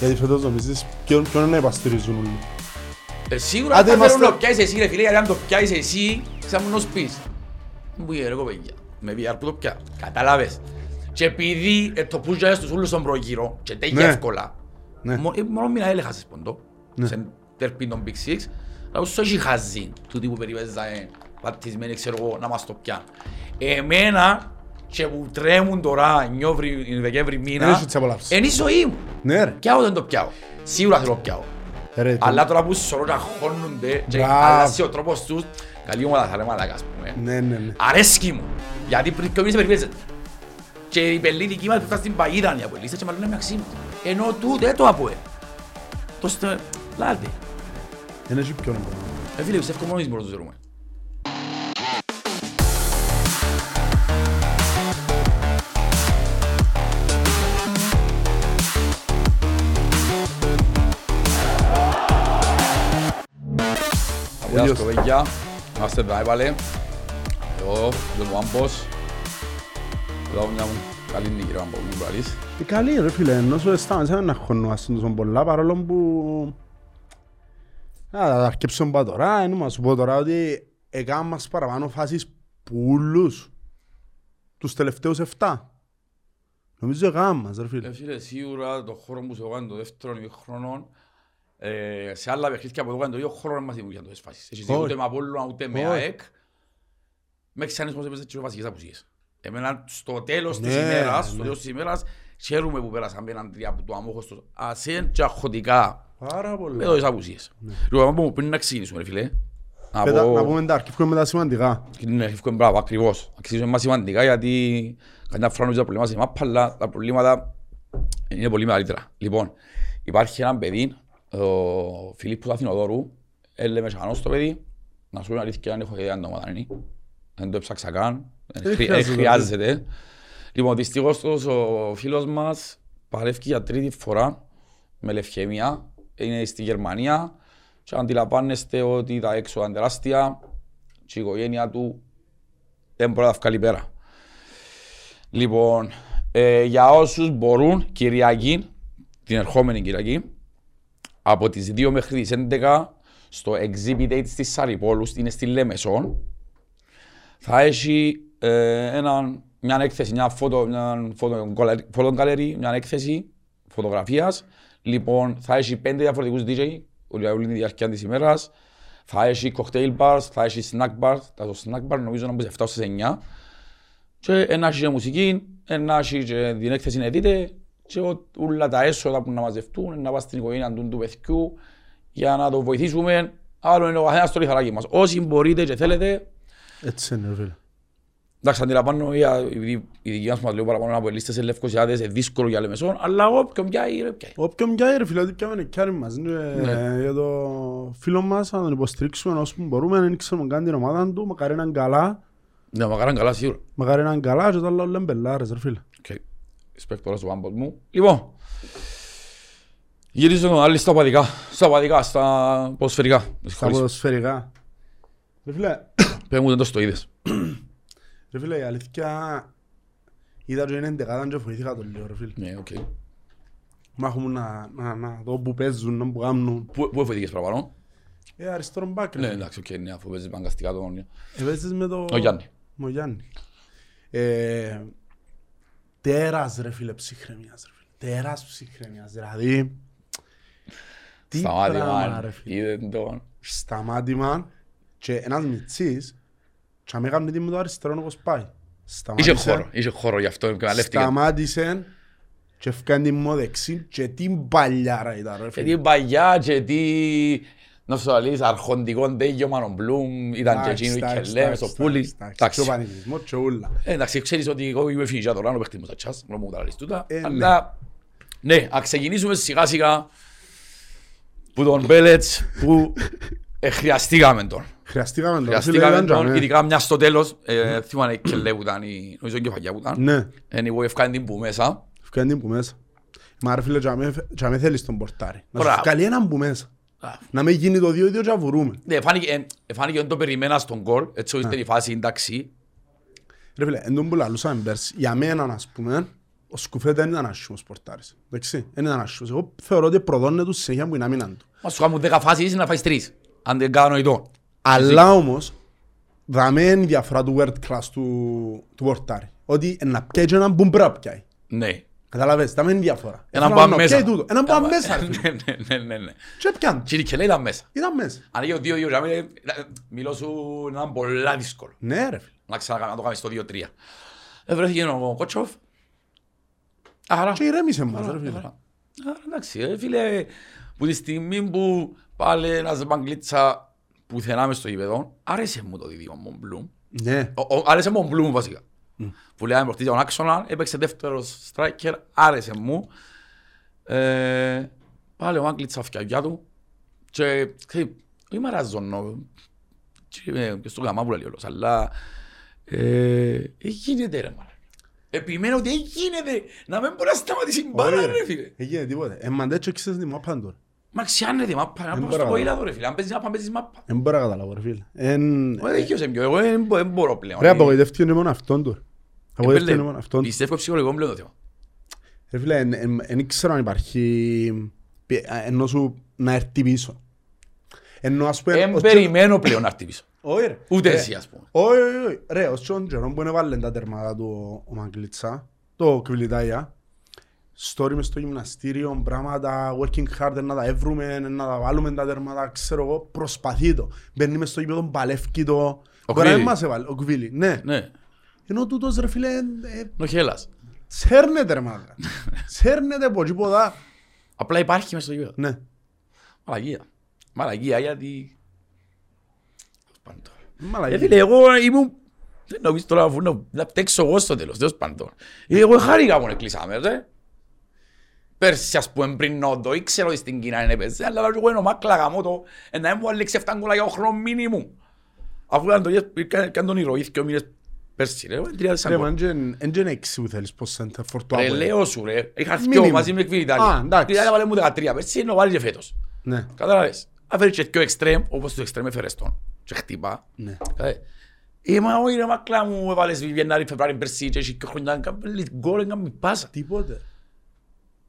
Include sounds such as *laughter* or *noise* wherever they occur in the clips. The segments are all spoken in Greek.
Γιατί φέτος νομίζεις ποιον, ποιον να υπαστηρίζουν όλοι; Ε, Σίγουρα Άντε θα θέλουν είμαστε- να πιάσεις εσύ ρε φίλε, γιατί αν το πιάσεις εσύ, θα μου νοσπείς. Μου είπε ρε κοπέγια, με VR που το πιά, κατάλαβες. Και επειδή ε, το push στους ούλους στον προγύρο και τέχει Ναι. εύκολα, Ναι. μο- ε, μόνο μην έλεγχασες ποντό, Ναι. σε τερπίν των Big Six, αλλά όσο έχει χαζί, τούτοι που περιπέζανε, βαπτισμένοι ξέρω εγώ, να μας το πιάνουν. Εμένα, και που τρέμουν τώρα, Νιόβρη, Δεκέμβρη Δεν μήνα, έχει τις απολαύσεις. είναι η ζωή μου. Ναι ρε. Πιάω δεν το πιάω. Σίγουρα θέλω να πιάω. Ρε, το- Αλλά τώρα που σωρό να χώνονται και Μπράβο. αλλάζει ο τρόπος τους, καλή ομάδα θα λέμε μαλάκα, ας πούμε. Ναι, ναι, ναι. Αρέσκει μου. Γιατί πριν πιο μήνες περιπέζεται. Και η πελίδικη μας που ήταν στην παγίδα είναι η Αποέλ. Είστε και μάλλον είναι αξίμου. Ενώ τούτε το Αποέλ. Το στε... Λάτε. Δεν έχει ποιον να πω. Ε, φίλε, πιστεύω μόνος εμείς μπορούμε να το ζερούμε. Γεια σας κοπέγια, είμαστε εδώ πάλι. Εγώ, ο Άμπος. Εδώ μια μου καλή νίκη ρε Άμπος, μου πραλείς. Ε, Καλή ρε φίλε, ενώ σου αισθάνεσαι να χωνούμαστε τόσο πολλά παρόλο που... Α, θα αρκέψω πά τώρα, ενώ να σου πω τώρα ότι έκαναν μας παραπάνω φάσεις πουλούς τους τελευταίους 7. Νομίζω έκαναν μας ρε Ε, φίλε. φίλε, σίγουρα το χώρο που σε έκανε το δεύτερο ημίχρονο, ε, σε άλλα παιχνίδια που το έκανε το ίδιο χώρο δεν μας δημιουργιαν τόσες φάσεις. Έχεις δει Όχι. ούτε με Απόλλωνα ούτε με Όχι. ΑΕΚ. Μέχρι ξανής πως έπαιζε και βασικές απουσίες. Εμένα στο τέλος της Ναι, ημέρας, στο ναι. τέλος της ημέρας, χαίρομαι που πέρασαν έναν τρία από το αμόχος τους. Ασέν και αχωτικά Πάρα με πολλά. τόσες απουσίες. Λοιπόν, να πούμε, πριν να ξεκινήσουμε ρε φίλε, να Πέτα- Να πω... πούμε τα αρκεύκουμε με τα σημαντικά. Ναι, εύκολο μπράβο, ακριβώς. Αξίζουμε μας σημαντικά γιατί καμιά φορά νομίζω τα προβλήματα είναι μάπα, αλλά τα προβλήματα είναι πολύ μεγαλύτερα. Λοιπόν, υπάρχει ένα παιδί, ο Φιλίππος Αθηνοδόρου, έλεγε μέσα στο παιδί, να σου πω την αλήθεια, δεν έχω ιδέα αν το ομάδα είναι. Δεν το έψαξα καν, δεν Δεν χρει- δεν χρειάζεται. χρειάζεται. Λοιπόν, δυστυχώς τους, ο φίλος μας παρεύκει για τρίτη φορά με λευχαιμία, είναι στη Γερμανία και αντιλαμβάνεστε ότι τα έξοδα είναι τεράστια και η οικογένεια του δεν μπορεί να τα βγάλει πέρα. Λοιπόν, ε, για όσους μπορούν, Κυριακή, την ερχόμενη Κυριακή, από τις 2 μέχρι τις 11, στο Exhibit 8 στη Σαρυπόλους, είναι στη Λέμεσον, θα έχει ε, έναν, μια έκθεση, μια φωτο, μια φωτο, φωτο gallery, μια έκθεση φωτογραφίας. Λοιπόν, θα έχει πέντε διαφορετικούς DJ, όλη τη διάρκεια της ημέρας. Θα έχει cocktail bars, θα έχει snack bars, τα στο snack bar νομίζω να μπεις 7 στις 9. Και ένα έχει και μουσική, ένα έχει και την έκθεση να δείτε και ο- όλα τα έσοδα που να μαζευτούν, να πας στην οικογένεια του, του παιδιού για να το βοηθήσουμε. Άλλο είναι ο καθένας στο λιθαράκι μας. Όσοι μπορείτε και θέλετε, Έτσι είναι ρε φίλε. Εντάξει, αντιλαμβάνω για- επειδή η δική μας που μας λέω παραπάνω από λίστες σε Λευκοσιάδες, είναι δύσκολο για Λεμεσόν, αλλά όποιον πιάει, ρε, πιάει. Όποιον πιάει ρε φίλε, ότι πιάμε κιάρι μας. Ε, Ναι. Για το φίλο μας, να τον υποστηρίξουμε όσο μπορούμε, δεν ξέρουμε καν την ομάδα του, μακάρι να είναι καλά. Ναι, μακάραν καλά σίγουρα. Μακάρι να είναι καλά και τα άλλα όλα είναι μπελάρες ρε φίλε. Okay. Respect τώρα στο πάμπος μου. Λοιπόν, γυρίζω άλλη στα παδικά, στα παδικά, στα ποδοσφαιρικά. Με Στα συγχωρείς. ποδοσφαιρικά. Ρε φίλε, Πες μου δεν το στο είδες. ρε φίλε, η αλήθεια είδα και είναι εντεκάταν και φοήθηκα το λίγο ρε φίλε. Ναι, οκ. Μα έχουμε να, να, να δω που παίζουν, να που κάνουν. Πού πού εφοηθήκες παραπάνω; Ε, αριστερό μπάκ ρε Ναι, φίλε. εντάξει, οκ, ναι, αφού παίζεις μπαγκαστικά τον... Ε, παίζεις με το... Ο Γιάννη. Με ο Γιάννη. Ε, τέρας ρε φίλε ψυχραιμίας ρε φίλε. Τέρας ψυχραιμίας. Δηλαδή... Τι πράγμα Σταμάτημα, ρε φίλε. είδε τον. Σταμάτημα και ένας μιτσής και αμέ κάνει τι με το αριστερό όπως πάει. Είχε Σταμάτησε, χώρο, είχε χώρο γι' αυτό εκμεταλλεύτηκε. σταμάτησε και έφκανε την μου δεξί και τι παλιάρα ήταν ρε Και φίλε. τι παγιά και τι... Να σου αλείς, αρχοντικό ντέγιο Μάνον Μπλουμ, ήταν και Εντάξει, εκείνο η εντάξει, Κελέ, εντάξει, στο πουλί. εντάξει, Και ο Εντάξει. πανηγυρισμός και όλα. Ε, Εντάξει, ξέρεις ότι εγώ είμαι φινιτζά τώρα, ο παίχτης μου στα τσάς, μόνο μου τα λες τούτα. Ε, ναι. Αλλά, ναι, ας ξεκινήσουμε σιγά σιγά που τον Μπέλετς που ε, χρειαστήκαμε τον. Χρειαστήκαμε τον. Χρειαστήκαμε Φίλε, ήταν τον, τζαμέ. ειδικά μιας στο τέλος, ε, θυμάμαι η Κελέ που ήταν, η- νομίζω η κεφαγιά που ήταν. Ναι, Anyway, ευκάνε την που μέσα. έφκανε την που μέσα. Μα ρε φίλε, τζαμέ- τζαμέ θέλεις τον πορτάρι. Να σου Μπράβο. βγάλει έναν που μέσα. Α, Να μην γίνει το 2-2 και να βουρούμε. Ναι, φάνηκε, ε, φάνηκε ότι το περιμένα στον κόλ, έτσι ώστε η φάση εντάξει. Ρε φίλε, εν τον που λαλούσαμε πέρσι, για μένα ας πούμε, ο Σκουφέτα δεν ήταν άσχημος πορτάρης. Εντάξει, δεν ήταν άσχημος. Εγώ θεωρώ ότι προδώνε τους συνέχεια που είναι άμυναν του. Μα σου κάνουν 10 φάσεις να φάεις τρεις. Αν δεν κάνω ειδών. Αλλά όμως, δαμε είναι η διαφορά του world class του, του πορτάρι. Ότι να πιάει και έναν που πρέπει να πιάει. Ναι. Καταλαβες, δαμε είναι η διαφορά. Έναν Ήθελα παν να μέσα. πιάει τούτο. Έναν παν μέσα. ρε φίλε. Ναι, ναι, ναι, ναι. Και πιάνε. Και η Κελέ ήταν μέσα. Ήταν μέσα. Αν είχε ο δύο γύρω, μιλώ σου να είναι πολλά δύσκολο. Ναι ρε φίλε. Να ξανακάνω να το κάνεις στο 2-3. Ευρέθηκε ο Κότσοφ. Άρα. Και ηρέμησε μας ρε φίλε. Άρα, εντάξει, ε, φίλε, που τη στιγμή που πάλι ένας Μπαγκλίτσα πουθενά μες στο γήπεδο, άρεσε μου το δίδυμο μου Μπλουμ. Ναι. Ο- ο- Άρεσε μου ο Μπλουμ βασικά. Που λέγαμε προχτής για τον άξονα, έπαιξε δεύτερος striker, άρεσε μου. Ε, Πάλι ο Μάγκλητσα φτιαγιά του και ξέρει, όχι μαραζώνω και ε, και στο γαμά που λέει όλος, αλλά ε, ε, γίνεται ρε μάνα. Επιμένω ότι ε, γίνεται να μην μπορεί να σταματήσει η μπάλα Όχι, ρε φίλε. Έγινε τίποτε. Ε, μα δεν έξες τη μάπα τώρα. Μα ξιάνεται μάπα, να Δεν πω στο μπορώ. ποήλαδο ρε φίλε, αν παίζεις μάπα, παίζεις μάπα. Δεν μπορώ να καταλάβω ρε φίλε. Εν- Μα δεν χιώσε πιο, εγώ δεν μπο- δεν μπορώ πλέον. Ρε απογοητεύτηκε μόνο αυτόν του. Πιστεύω ψυχολογικό πλέον το θέμα. Ρε φίλε, δεν ξέρω αν υπάρχει πι- α, ενώ σου να έρθει πίσω. Ενώ ας πούμε... Εν ως- περιμένω πλέον να έρθει πίσω. *coughs* Όχι ρε. Ούτε Ρε, εσύ ας πούμε. Όχι, όχι, όχι. Ρε, ως τον καιρό που έβαλε τα τερμάτα του ο Μαγκλίτσα, το Κβιλιτάια, story μες στο γυμναστήριο, πράγματα, working hard, να τα έβρουμε, να τα βάλουμε τα τερμάτα, ξέρω εγώ, προσπαθεί το. Μπαίνει μες στο γήπεδο, παλεύκει το. Ο Μπορεί να μην Κβίλι. μας έβαλε, ο Κβίλι, ναι. Ναι, Ενώ τούτος ρε φίλε, ε, νοχέλας. σέρνεται ρε μάγκα. *laughs* Σέρνεται από εκεί ποδά. Απλά υπάρχει μέσα στο γήπεδο. Ναι. Μαλαγία. Μαλαγία γιατί... Πάντων. Ε, Μαλακή. φίλε, εγώ ήμουν... Δεν νομίζω τώρα αφού να, να παίξω εγώ στο τέλος, τέλος πάντων. Ε, Εγώ χάρηκα που κλείσαμε, ρε. Πέρσι, ας πούμε, πριν νότο, ήξερα ότι στην Κίνα είναι παίζει, αλλά εγώ είναι ο Μάκλα γαμώ το, ε, να μου βάλει 6-7 γκολα για χρόνος μήνυμου. Αφού ήταν το καν τον ηρωή και ο μήνες πέρσι, ρε, εγώ τρία Ρε, σαν μα γκολ. εν δεν είναι έξι που θέλεις πως center for το Ρε, Apple. λέω σου, ρε, είχα Μήνυμου. δυο μαζί με εκβίλη Α, Ιταλία. εντάξει. Η Ιταλία βάλε μου 13, πέρσι είναι ο βάλει και φέτος. Ναι, Κατάλαβες. Αφέρει και πιο εξτρέμ, όπως το εξτρέμ έφερες τον. Και χτύπα. ναι. Κατάλαβες. Ε, μα όχι ρε μακλά μου έβαλες Γενάρη, Φεβράρι, πέρσι και έχει και χρόνια να κάνεις γκολ, να μην πάσα. Τίποτε.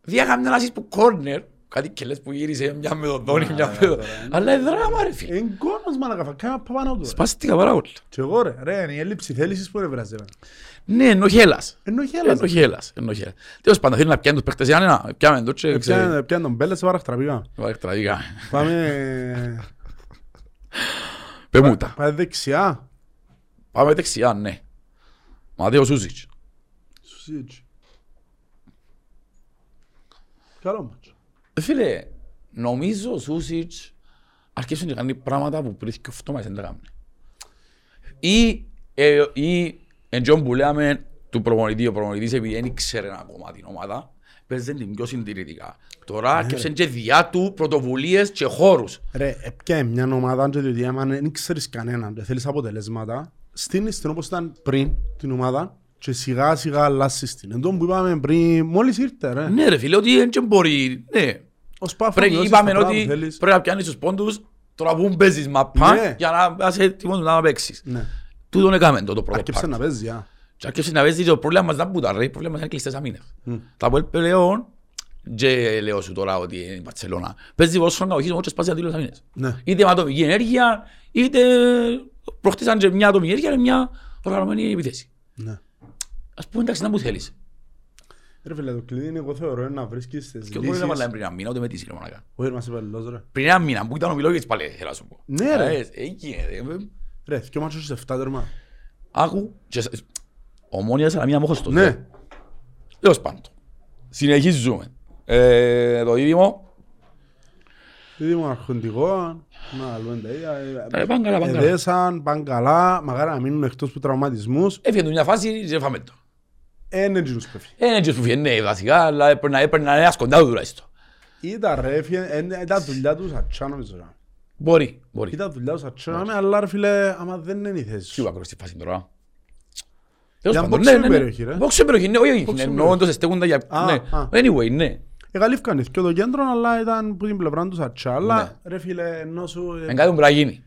Διάκαμε να που κόρνερ, κάτι και λες που γύρισε μια με τον Δόνι, μια Α, με τον... τώρα, ναι. Αλλά είναι δράμα ρε φίλε. Εν κόνος μαλακα, θα κάνω από πάνω του. ρε. Σπάστηκα πάρα πολύ. Και εγώ ρε, ρε, είναι η έλλειψη θέλησης που ρε βράζει. ρε. Ναι, ενώ χέλας. Ενώ χέλας. Ενώ χέλας, ενώ χέλας. Τέλος πάντων, θέλει να πιάνει τους παίχτες Ιάννενα, πιάμε το και ξέρει. Πιάνε πιάνε τον Μπέλες σε παραχτραπήγα. Βάλε τραγικά. Πάμε... Πες μου τα. Πάμε δεξιά. Πάμε δεξιά, ναι. Ματέο Σούσιτς. Σουσίτς. Καλό μάτσο. Ε, Φίλε, νομίζω ο Σούσιτς αρκέσουν και κάνει πράγματα που πριν και αυτό μας δεν τα κάνουν. Ή, ε, ή εν τζον που λέμε του προπονητή, ο προπονητής επειδή δεν ήξερε ακόμα την ομάδα, παίζε την πιο συντηρητικά. Τώρα αρκέσουν και διά του πρωτοβουλίες και χώρους. Ρε, έπιανε μια ομάδα και διότι άμα δεν ξέρεις κανέναν και θέλεις αποτελέσματα, στείνεις την όπως ήταν πριν την ομάδα και σιγά σιγά αλλάσεις την. Εν τω που είπαμε πριν, μόλις ήρθε ρε. Ναι ρε φίλε, ότι δεν μπορεί, ναι. Ως πάφος Πρέπει, δώσεις είπαμε τα πράγματα ότι που θέλεις. πρέπει να πιάνεις τους πόντους, τώρα που παίζεις μαπά Ναι. για να είσαι έτοιμος να παίξεις. Ναι. Τούτον έκαμε το, το πρώτο Αρκέψε part. να παίζει, α. Και άρχισε να παίζει το πρόβλημα μας να πουτά ρε, το πρόβλημα μας είναι κλειστές αμήνες. Τα πω πλέον, και λέω σου τώρα ότι είναι η Μπαρτσελώνα, παίζει πόσο να οχείς, όμως σπάσει αντίλους αμήνες. Ναι. Είτε με ατομική ενέργεια, είτε προχτήσαν και μια ατομική ενέργεια, και μια οργανωμένη επιθέση. Ναι. Ας πούμε εντάξει να μου θέλεις. Ρε φίλε, το κλειδί είναι εγώ θεωρώ είναι να βρίσκεις τις Και εγώ δεν έβαλα λύσεις. πριν ένα μήνα, ούτε με τις μονακά. Όχι, είμαστε πελός ρε. Πριν ένα μήνα που ήταν ο Μιλόγιος πάλι, θέλω να σου πω. Ναι, ρε. Ε, Εκεί είναι. Ρε, δυο μάτσος σε 7 τέρμα. Άκου, και σε- ομόνια σαν μία μόχος το Ναι. Τέλος πάντων. Συνεχίζουμε. Ε, το δίδυμο. Ήδη μου αρχοντικό, να λέμε τα ίδια. Ε, πάνε καλά, πάνε καλά. Εδέσαν, πάνε καλά, μακάρι να μείνουν εκτός που τραυματισμούς. Έφυγε του μια φάση και φάμε το. Εν έτσι τους πέφτει. Ε, Είναι έτσι που φύγει, ναι, βασικά, αλλά έπαιρνα, έπαιρνα ένα σκοντά του τουλάχιστον. Ήταν ρε, έφυγε- εν- ήταν δουλειά τους ατσά νομίζω. ρε. Μπορεί, μπορεί. Ήταν δουλειά τους ατσά, ναι, αλλά ρε φίλε, άμα δεν είναι η θέση Ποιο σου. κακό στη φάση τώρα. Τέλος Για πάντων, boxing ναι, ναι, ναι. περιοχή, ρε. Boxing περιοχή, ναι, όχι, όχι, Boxing εννοώ περιοχή. το σε στέκοντα για... Α, ναι. α. Anyway, ναι. Εγκαλύφκαν και το κέντρο, αλλά ήταν που την πλευρά τους ατσά. Ναι. Αλλά ρε φίλε, ενώ σου... ε, Εν κάτι που πρέπει να γίνει.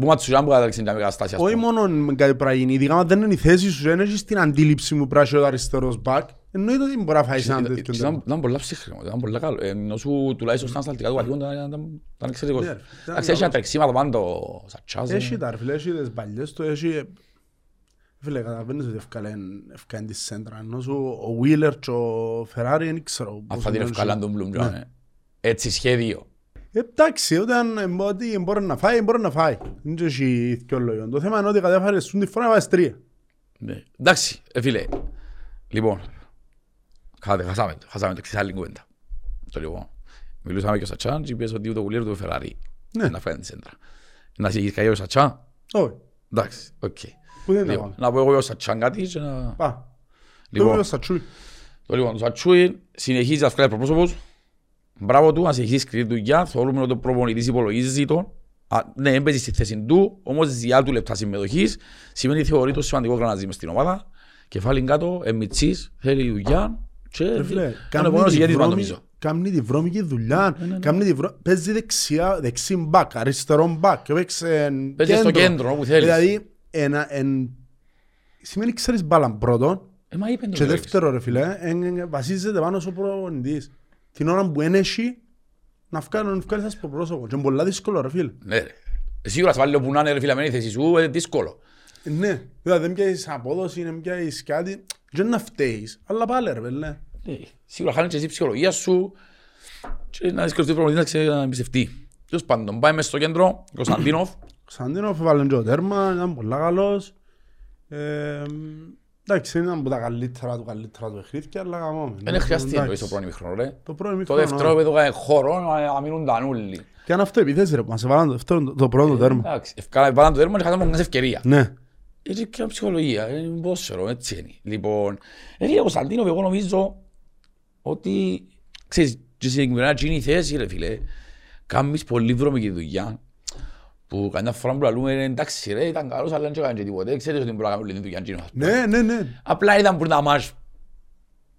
Που ματσουράν που κατάληξε μια κατάσταση, ας Όχι πούμε. μόνο με κάτι πράγμα, ειδικά αν δεν είναι η θέση σου, δεν έχεις την αντίληψη μου πράσινο ο αριστερός μπακ, Εννοείται ότι μπορεί να φάεις έναν Ήταν- τέτοιο Ήταν τέρμα. ήταν πολλά ψύχρεμο, ήταν πολλά καλό. Ε, Ενώ σου τουλάχιστον στα ανασταλτικά του βαθιού ήταν- ήταν ήταν εξαιρετικός. Ναι, ρε, ήταν Εντάξει, έχει ένα καλός. τρεξίματα πάνω το Σατσάς. ε. Έχει τα ρε φίλε, έχει τις παλιές του, έχει... Φίλε, καταλαβαίνεις ότι ευκάλεν- ευκάλεν τη σέντρα, ενώ σου ο Wheeler και ο Ferrari δεν ξέρω πώς Αυτά την είναι. ευκάλαν τον Μπλουμ. Ναι. Έτσι σχέδιο. Εντάξει, όταν ε, ότι μπορεί να φάει, μπορεί να φάει. Δεν και έχει δυο λόγια. Το θέμα είναι ότι κατάφερες σου τη φορά να βάζεις τρία. Ναι. Εντάξει, ε, φίλε. Λοιπόν, χάτε, χάσαμε το, χάσαμε το, ξεχάσει άλλη κουβέντα. Το λοιπόν. Μιλούσαμε και ο Σατσάν και είπες ότι ούτε ο κουλέρ του Φεράρι Ναι. να φάει τη σέντρα. Να σε καεί ο Σατσάν. Όχι, Εντάξει, οκ. που δεν τα Λοιπόν, πάμε. να πω εγώ για ο Σατσάν κάτι και να... Πά. Το Λοιπόν, βίος θα τσούει. το λοιπόν, το Σατσούι συνεχίζει να βγάλει προπρόσωπος. Μπράβο του, να συνεχίσει σκληρή δουλειά. Θεωρούμε ότι ο προπονητής υπολογίζεις τον. Α, ναι, έμπαιζε στη θέση του, όμως διά του λεπτά συμμετοχής σημαίνει θεωρεί το σημαντικό γρανάζι μες στην ομάδα. Κεφάλι κάτω, εμιτσής, θέλει δουλειά και Ρε φίλε, είναι κάμνει επόμενος τη ηγέτης πάντα βρώμη- νομίζω. Κάμνει τη βρώμικη δουλειά. ναι. Κάμνει τη βρω- Παίζει δεξιά, δεξί μπακ, αριστερό μπακ. Έπαιξε Παίζεις στο κέντρο, όπου θέλεις. Δηλαδή, ένα, εν... σημαίνει ξέρεις μπάλαν πρώτον Ε, μα είπε το και ρε, δεύτερο ρε φίλε, εν- εν- βασίζεται πάνω στο προπονητής. Την ώρα που είναι έχει, να βγάλει να βγάλεις σας πρόσωπο. Και είναι πολλά δύσκολο ρε φίλε. Ναι ρε. Σίγουρα θα βάλει όπου να είναι ρε φίλε, μένει η θέση σου, είναι δύσκολο. Ε, Ναι, δηλαδή δεν πιάσεις απόδοση, δεν πιάσεις κάτι, δεν να φταίεις, αλλά πάλι ρε φίλε. Ναι. Σίγουρα χάνει και εσύ η ψυχολογία σου και να δυσκολευτεί ο προπονητής να ξέρει να εμπιστευτεί. Τέλος πάντων, πάει μέσα στο κέντρο, Κωνσταντίνοφ, Κωνσταντίνοφ έβαλε και ο τέρμα, ήταν πολλά καλός. Ε, εντάξει, ήταν από τα καλύτερα του καλύτερα του παιχνίδια, αλλά καμώμε. δεν χρειάστηκε Εντάξει. το πρώτο ημίχρονο ρε. Το πρώτο Το μικρό, δεύτερο ναι. έπαιδο έκανε χώρο να να μείνουν τα νουλοι. Και αν αυτό επιθέσει ρε, που μας έβαλαν το δεύτερο, το- το πρώτο τέρμα. Εντάξει, ευκάλα βάλαν το τέρμα και χάσαμε μια ευκαιρία. Ναι. Έτσι και ψυχολογία, είναι πόσερο, έτσι είναι. Λοιπόν, ρε φίλε Κωνσταντίνοφ, εγώ νομίζω ότι, ξέρεις, και στην εκμηρώνα είναι η θέση ρε φίλε, κάνεις πολύ βρωμική δουλειά, που καμιά φορά που λαλούμε εντάξει ρε, ήταν καλός, αλλά δεν έκανε και τίποτε, ξέρεις ότι μπορεί να κάνει όλη τη δουλειά εκείνο. Ναι, ναι, ναι. Απλά ήταν που τα μάτς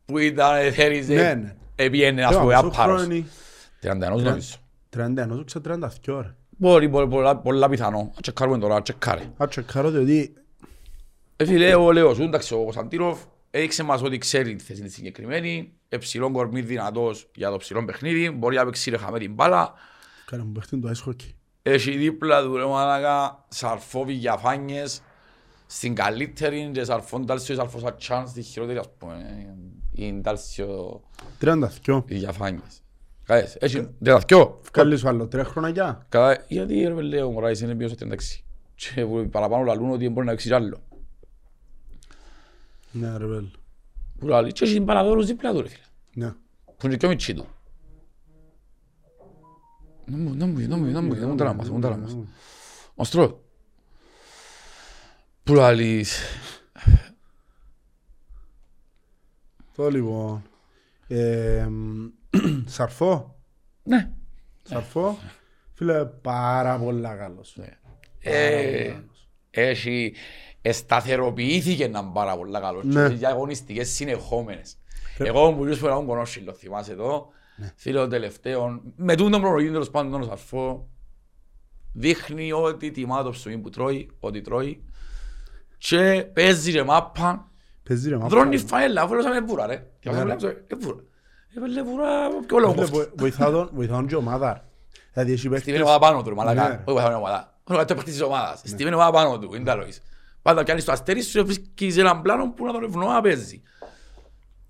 που ήταν, Ναι, θέριζε, ναι. επιένε, ας Λέω, πούμε, μισό άπαρος. χρόνο είναι 31 νομίζω. 31, όσο ξέρω 32 ρε. Μπορεί, μπορεί, πολλά, πολλά πιθανό. Να τσεκάρουμε τώρα, τσεκάρε. Α, τσεκάρω διότι Ε, φίλε, εγώ λέω σου, εντάξει, ο Κωνσταντίνοφ έδειξε μας ότι ξέρει τη θέση της συγκεκριμένη, εψηλόν κορμί δυνατός για το ψηλό παιχνίδι, μπορεί να παίξει ρε χαμέ την μπάλα, κάνε μου παίχτην το ice hockey. Έχει δίπλα του ρε μάнаκα σαρφόβι για φάνιες, στην καλύτερη και σαρφόν τάλσιο ή σαρφό σαν τσάνς, στη χειρότερη ας πούμε, είναι τάλσιο 32. για φάνιες. Κάτες, έχει δεδαθκιό. Βγάλεις σου άλλο τρία χρονακιά. Κατά, γιατί ρε λέει ο Μωράης είναι πιο στο 36. Και που παραπάνω λαλούν ότι μπορεί να παίξεις κι άλλο. Ναι ρε βέλ. Που λαλεί, και έχει την παραδόρους δίπλα του ρε φίλε. Ναι. Που είναι και ο μητσί του. Να μου τα λάμας, να μου τα λάμας. Μαστρό. Που λαλείς. Το λοιπόν. Ε, Σαρφό. Ναι. Σαρφό. Φίλε, πάρα πολλά καλός. Ε, Έχει, εσταθεροποιήθηκε να είναι πάρα πολλά καλό. Και Ναι. έχει για αγωνιστικές συνεχόμενες. Εγώ μου ήρθε ένα κονόσιλο, θυμάσαι εδώ. Φίλο τελευταίο, με τούτον προλογή τέλος πάντων τον σαρφό, δείχνει ότι τιμά το ψωμί που τρώει, ότι τρώει. Και παίζει και μάπα, Παίζει ρε μάπα. δρώνει φαέλα, αφού έλωσαμε βούρα ρε. Και Ναι, αφού ναι. έλωσαμε βούρα. Έβαλε βούρα, ποιο λόγος Φίλε, κόφτει. βοη- βοηθά τον- βοηθά τον και ομάδα. ρε. Δηλαδή έχει Στη παίχτες... μήνυ ομάδα πάνω του, ρε Ναι, μαλακά. ρε. Όχι βοηθάμε την ομάδα. Όχι το παίχτη της ομάδας. Στη μήνυ ομάδα πάνω του, είναι τα λόγεις. Πάντα πιάνεις το αστέρι σου και βρίσκεις έναν πλάνο που να τον ευνοώ να παίζει.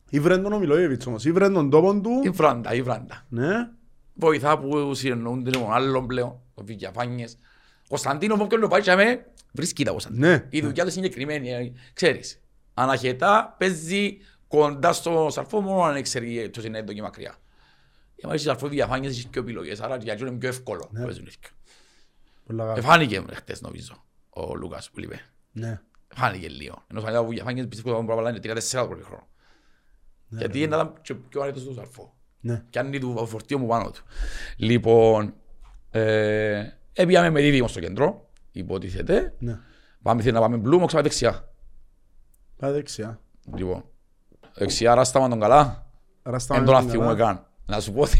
Ήβρεν τον ο Μιλόγεβιτς όμως. Ήβρεν τον τόπον Η του. φράντα, η φράντα. Ναι. Βοηθά που συνεννοούνται λοιπόν άλλων πλέον, ο Βικιαφάνιες. Ο Κωνσταντίνο που το πάει και με βρίσκει τα Κωνσταντίνο. Ναι. Η δουλειά του είναι συγκεκριμένη, ε, ξέρεις. Αναχετά παίζει κοντά στο σαρφό μόνο αν ξέρει το είναι εδώ και μακριά. Για μάλιστα σαρφό Βικιαφάνιες έχει πιο επιλογές, άρα για εκείνον είναι πιο εύκολο. Ναι. να παίζουν έτσι. Πολλά καλά. Εφάνηκε μου χτες νομίζω ο Λούκας που είπε. Ναι. Φάνηκε λίγο. Ενώ σαν που Βικιαφάνιες πιστεύω ότι μπορεί να είναι 3-4 το πρώτο χρόνο. Γιατί είναι να ήταν και πιο αρέτος στο σαρφό. Ναι. Κι αν είναι το φορτίο μου πάνω του. Λοιπόν, ε, έπιαμε με δίδυμο στο κέντρο, υποτίθεται. Ναι. Πάμε θέλει να πάμε μπλούμ, ξανά δεξιά. Πάει δεξιά. Λοιπόν, δεξιά ράσταμα τον καλά, Άρα δεν στάμε τον στην αθιούμε καλά. καν. Να σου πω την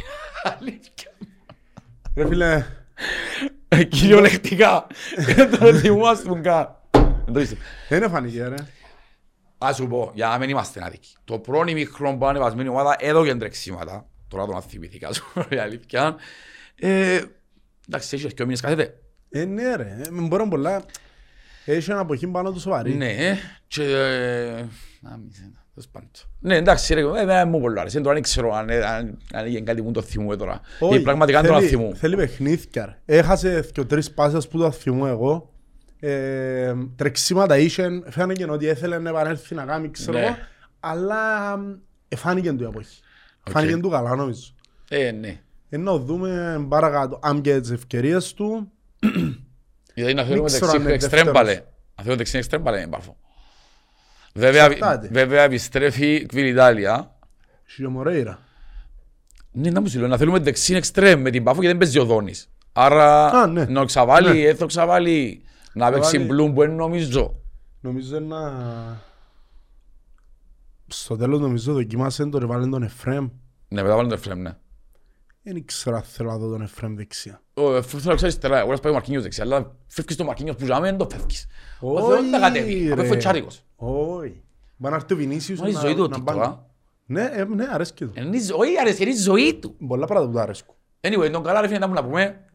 αλήθεια. Ρε φίλε, Ε, Κυριολεκτικά, *laughs* δεν τον αθιούμαστε καν. Δεν το είστε. δεν φανηκε ρε. Ας σου πω, για να μην είμαστε άδικοι. Το πρώτο μικρό που ανεβασμένη ομάδα έδωκε τρεξίματα. Τώρα το να θυμηθήκα σου, *laughs* η αλήθεια. Ε, εντάξει, έχεις και ο μήνες κάθεται. Ε, ναι ρε, ε, μπορώ πολλά. Έχει ένα αποχή πάνω του σοβαρή. Ναι, και... ε, να μην ξέρω, τέλος πάντων. Ναι, εντάξει, ρε, ε, δεν μου πολύ άρεσε. Τώρα δεν ξέρω αν, ε, αν, αν έγινε κάτι που το θυμούμε τώρα. Όχι, Ή πραγματικά δεν το θέλει- θυμούμαι. Θέλει παιχνίδια. ρε. Έχασε και τρεις πάσες που το θυμώ εγώ. Ε, τρεξίματα είχε, φάνηκε ότι έθελε να επανέλθει να κάνει, ξέρω Ναι. εγώ, αλλά ε, φάνηκε του η αποχή. Οκ. Φάνηκε του καλά νομίζω. Ε, ναι. Ε, να δούμε παρακάτω, αν και τις ευκαιρίες του, Γιατί να θέλουμε ξέρω δεξί αν είναι εξτρέμ δεύτερος. παλέ. Να θέλουμε δεξί εξτρέμ παλέ είναι παρφό. Βέβαια, Εξαρτάται. βέβαια επιστρέφει Κβιλιτάλια. και ο Μορέιρα. Ναι, να μου σου λέω, να θέλουμε δεξί εξτρέμ με την Παφό και δεν παίζει ο Δόνης. Άρα, Α, ναι. να ξαβάλει, Ναι. έθω ξαβάλει. Να παίξει βάλει- μπλουμ που είναι νομίζω. Νομίζω να... Στο τέλος νομίζω δοκιμάσε τον ρεβάλεν τον Εφρέμ. Ναι, μετά βάλει το Εφραίμ, ναι. Δεν ξέρω αν θέλω να δω τον Εφρέμ δεξιά. Ο Εφραίμ θέλω να ξέρεις τερά, εγώ να πάει ο Μαρκίνιος δεξιά, αλλά φεύγεις το Μαρκίνιος που ζάμε, δεν το φεύγεις. Ο Όχι, Θεός δεν τα κατέβει, ρε. απέφω τσάρικος. Όχι. Μπορεί να έρθει ο Βινίσιος Μα είναι η να- ζωή του να ο μπάνει. TikTok, α. Ναι, ε, ναι, αρέσκει του. Είναι η ζωή, αρέσει, είναι η ζωή του. Πολλά πράγματα που του αρέσκουν. Anyway, τον καλά ρε φίλε, να μου να πούμε.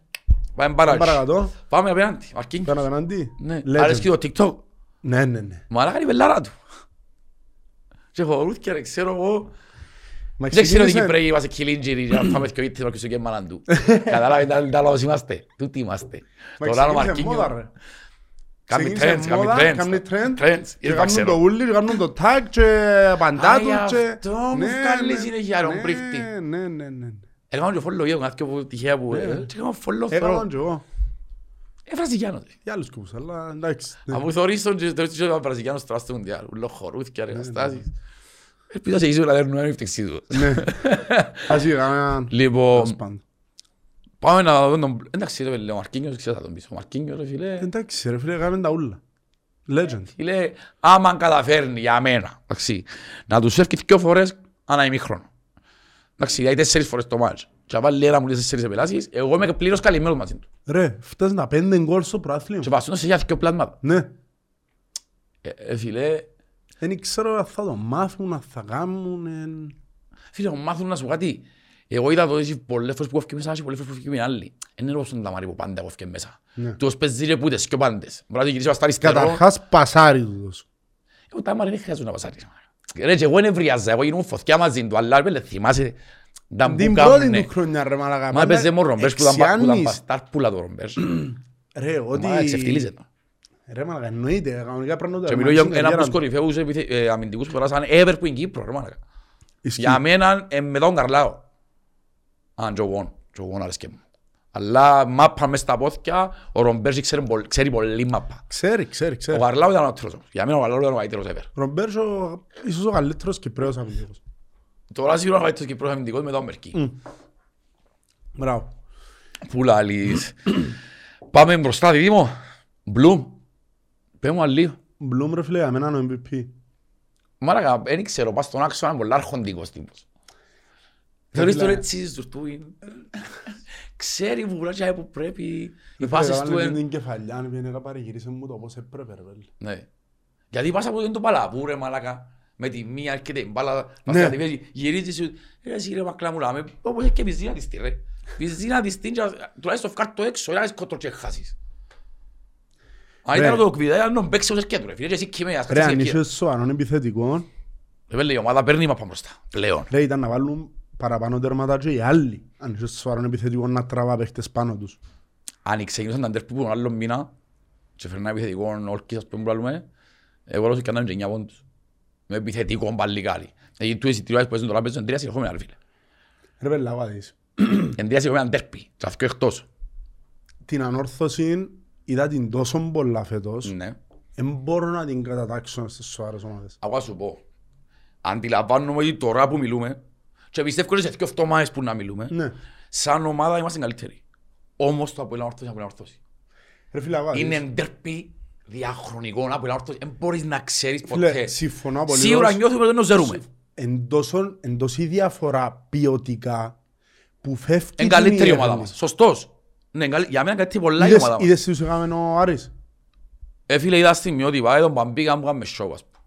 Πάμε παρά. Παρακατώ, Πάμε απέναντι, Μαρκίνιος. πέρα απέναντι. Ναι, Legend. αρέσκει το TikTok. Ναι, ναι, ναι. Μαλάκα είναι η πελάρα του. Και χωρούθηκε, ρε, ξέρω εγώ. Μα Δεν ξέρω ότι ξεκίνησε- Κυπρέοι είμαστε κιλίντζιροι για να πάμε και ο ήττης και και μάναν του. *laughs* Κατάλαβε τα- τα λαός είμαστε. Τούτοι είμαστε. μα Τώρα ο ξεκίνησε μόδα, Μαρκίνιος. ρε. Κάνει Ξεκίνησε trends, κάνει μόδα, trends. κάνει trends. Trends. Και Δεν τα κάνουν ξέρω. το ούλι, και κάνουν το tag και απαντά Α, του γι' και... αυτό μου Ναι, βγάλει ναι, συνέχεια τον ναι, πρίφτη. Ναι, ναι, ναι. Έκαναν και follow, έκαναν και από τυχαία που... ε, και έκαναν follow, Έκαναν θεωρώ. και εγώ. Ε, Βραζιλιάνος. ρε. Για άλλους κούπους, αλλά εντάξει. ναι. Αφού θεωρείς τον και θεωρείς τον Βραζιλιάνος τώρα στο Μουντιάλ. Ούλο χορούθηκια, ρε, καταστάσεις. Ελπίζω να σε ίσως να δέρνουν ένα φτεξί του. Ναι. *laughs* Ας είχαμε έναν... Λοιπόν, τέλος πάντων. πάμε να δούμε τον... Εντάξει ρε φίλε, ο Μαρκίνιος ξέρεις θα τον πεις. Ο Μαρκίνιος ρε φίλε... Εντάξει ρε φίλε, έκαμε τα ούλα. Legend. Φίλε, άμα καταφέρνει για μένα, εντάξει, να τους έρθει δυο φορές ανά ημίχρονο. Εντάξει, δηλαδή τέσσερις φορές το μάτς. Και να βάλει ένα μου τις τέσσερις επελάσεις, εγώ είμαι πλήρως καλυμμένος μαζί του. Ρε, φτάσουν τα πέντε γκολ στο προάθλημα. Και πασούν σε για δυο πλάσματα. Ναι. Ε, ε, φίλε, Δεν ξέρω αν θα το μάθουν, αν θα κάνουν. εν. φίλε, μου μάθουν να σου πω κάτι. Εγώ είδα το ότι πολλές φορές που έφυγε μέσα και πολλές φορές που έφυγε άλλη. Δεν είναι όπως τον Ταμάρι που πάντα έφυγε μέσα. Ναι. Τους παίζει ρε πούτες και ο πάντες. Μπορεί να την γυρίσει στα αριστερό. Καταρχάς πασάρι τούτος. Ο Ταμάρι δεν χρειάζεται να πασάρεις. Ρε και εγώ νευριάζα, εγώ γίνω φωτιά μαζί του, αλλά ρε θυμάσαι τα Την που πρώτη κάνουνε. του χρονιά ρε μαλακά. Μα πάντα έπαιζε μόνο ρομπέρς που ήταν πα- που ήταν εξιάνεις. παστάρπουλα το ρομπέρς. Ρε, ότι... Μα εξευτελίζεται. Ρε μαλακά, εννοείται. Κανονικά πρέπει να το Και μιλώ για ερμηνεύσουν έναν από τους γέραν. κορυφαίους επιθε- ε, αμυντικούς που περάσαν ever που είναι Κύπρος, ρε μάνα. Ισχύει. Για μένα ε, με τον Καρλάο. Αν και ο Γουόν, και ο Γουόν άρεσκε μου. Αλλά μάπα μες στα πόθηκια, ο Ρομπέρς ξέρει πολ- ξέρει πολύ μάπα. Ξέρει, ξέρει, Ο ξέρει. Καρλάο ήταν ο άτρος. όμως. Για μένα ο Καρλάο ήταν ο καλύτερος ever. Ρομπέρσο, ίσως ο καλύτερος Κυπρέος αμυντικός. Τώρα σίγουρα ο καλύτερος Κυπρός αμυντικός με τον Μερκή. Μπράβο. Πού λαλείς. Πάμε μπροστά, Δήμο. Μπλουμ. Πες μου αλλίο. Μπλουμ ρε φίλε, για μένα είναι ο MVP. Μάρακα, δεν ξέρω, πας στον άξονα είναι πολύ αρχοντικός τύπος. Θεωρείς φίλε. τώρα έτσι στους του είναι. Ξέρει που βράζει που πρέπει. Οι πάσες Έβαλε του την είναι. την κεφαλιά, πήγαινε να παρηγύρισε μου το πώς έπρεπε ρε φίλε. Ναι. Γιατί πας από το παλαβού ρε μαλάκα. Με τη μία έρχεται η μπάλα, πας Ναι. κατεβαίνεις, γυρίζεις σου. Ρε εσύ ρε μακλά μου λάμε, όπως έχει και πιζίνα της τη ρε. Πιζίνα της την, και τουλάχιστον φκάρ' το έξω, ρε σκοτώ και χάσεις. Αν Ρε. ήταν το κβιδά, ήταν να παίξει ως σκέτου ρε φίλε, και εσύ κοιμέ, ας Ρε, κάτσεις αν και είσαι σοβαρόν επιθετικό, Ρε πέλε, η ομάδα παίρνει μαπά μπροστά, πλέον. ρε, ήταν να βάλουν παραπάνω τέρματα και οι άλλοι. Αν είσαι σοβαρόν επιθετικό να τραβά παίχτες πάνω τους. Αν ξεκινούσαν τα ντέρπι που τον άλλο μήνα και φέρνει ένα επιθετικό όρκης, ας πούμε, που λέμε, εγώ λέω ότι κάναμε και 9 πόντους. Με επιθετικός παλικάρι. Γιατί του εισιτήριου που παίζουν τώρα παίζουν τρία συνεχόμενα, ρε φίλε. Ρε πέλε, λάβα δεις. Εν τρία συνεχόμενα ντέρπι, και αυτό εκτός. Την ανόρθωση είδα την τόσο πολλά φέτος. Ναι. Δεν μπορώ να την κατατάξω στις σοβαρές ομάδες. Εγώ θα σου πω. Αντιλαμβάνομαι ότι τώρα που μιλούμε, και πιστεύω ότι σε δύο εβδομάδες που να μιλούμε, Ναι. σαν ομάδα είμαστε καλύτεροι. Όμως το Αποέλ Ορθώση είναι Αποέλ Ορθώση. Ρε φίλε, λάβα Είναι δεις. ντέρπι διαχρονικό Αποέλ Ορθώση. Δεν μπορείς να ξέρεις Φίλε, ποτέ. συμφωνώ απολύτως. Σίγουρα νιώθουμε ότι δεν ζερούμε. Εν τόσο- εν τόση διαφορά ποιοτικά που φεύγει Είναι την καλύτερη η ιερνή. ομάδα μας. Σωστός. Ναι, καλή- για μένα είναι καλύτερη πολλά η Είδες- ομάδα μας. Είδες τι τους έκαμε ο Άρης; Ε, φίλε, είδα στιγμιότυπα, εδώ που μπήκαν που κάνουμε σόου, ας πούμε.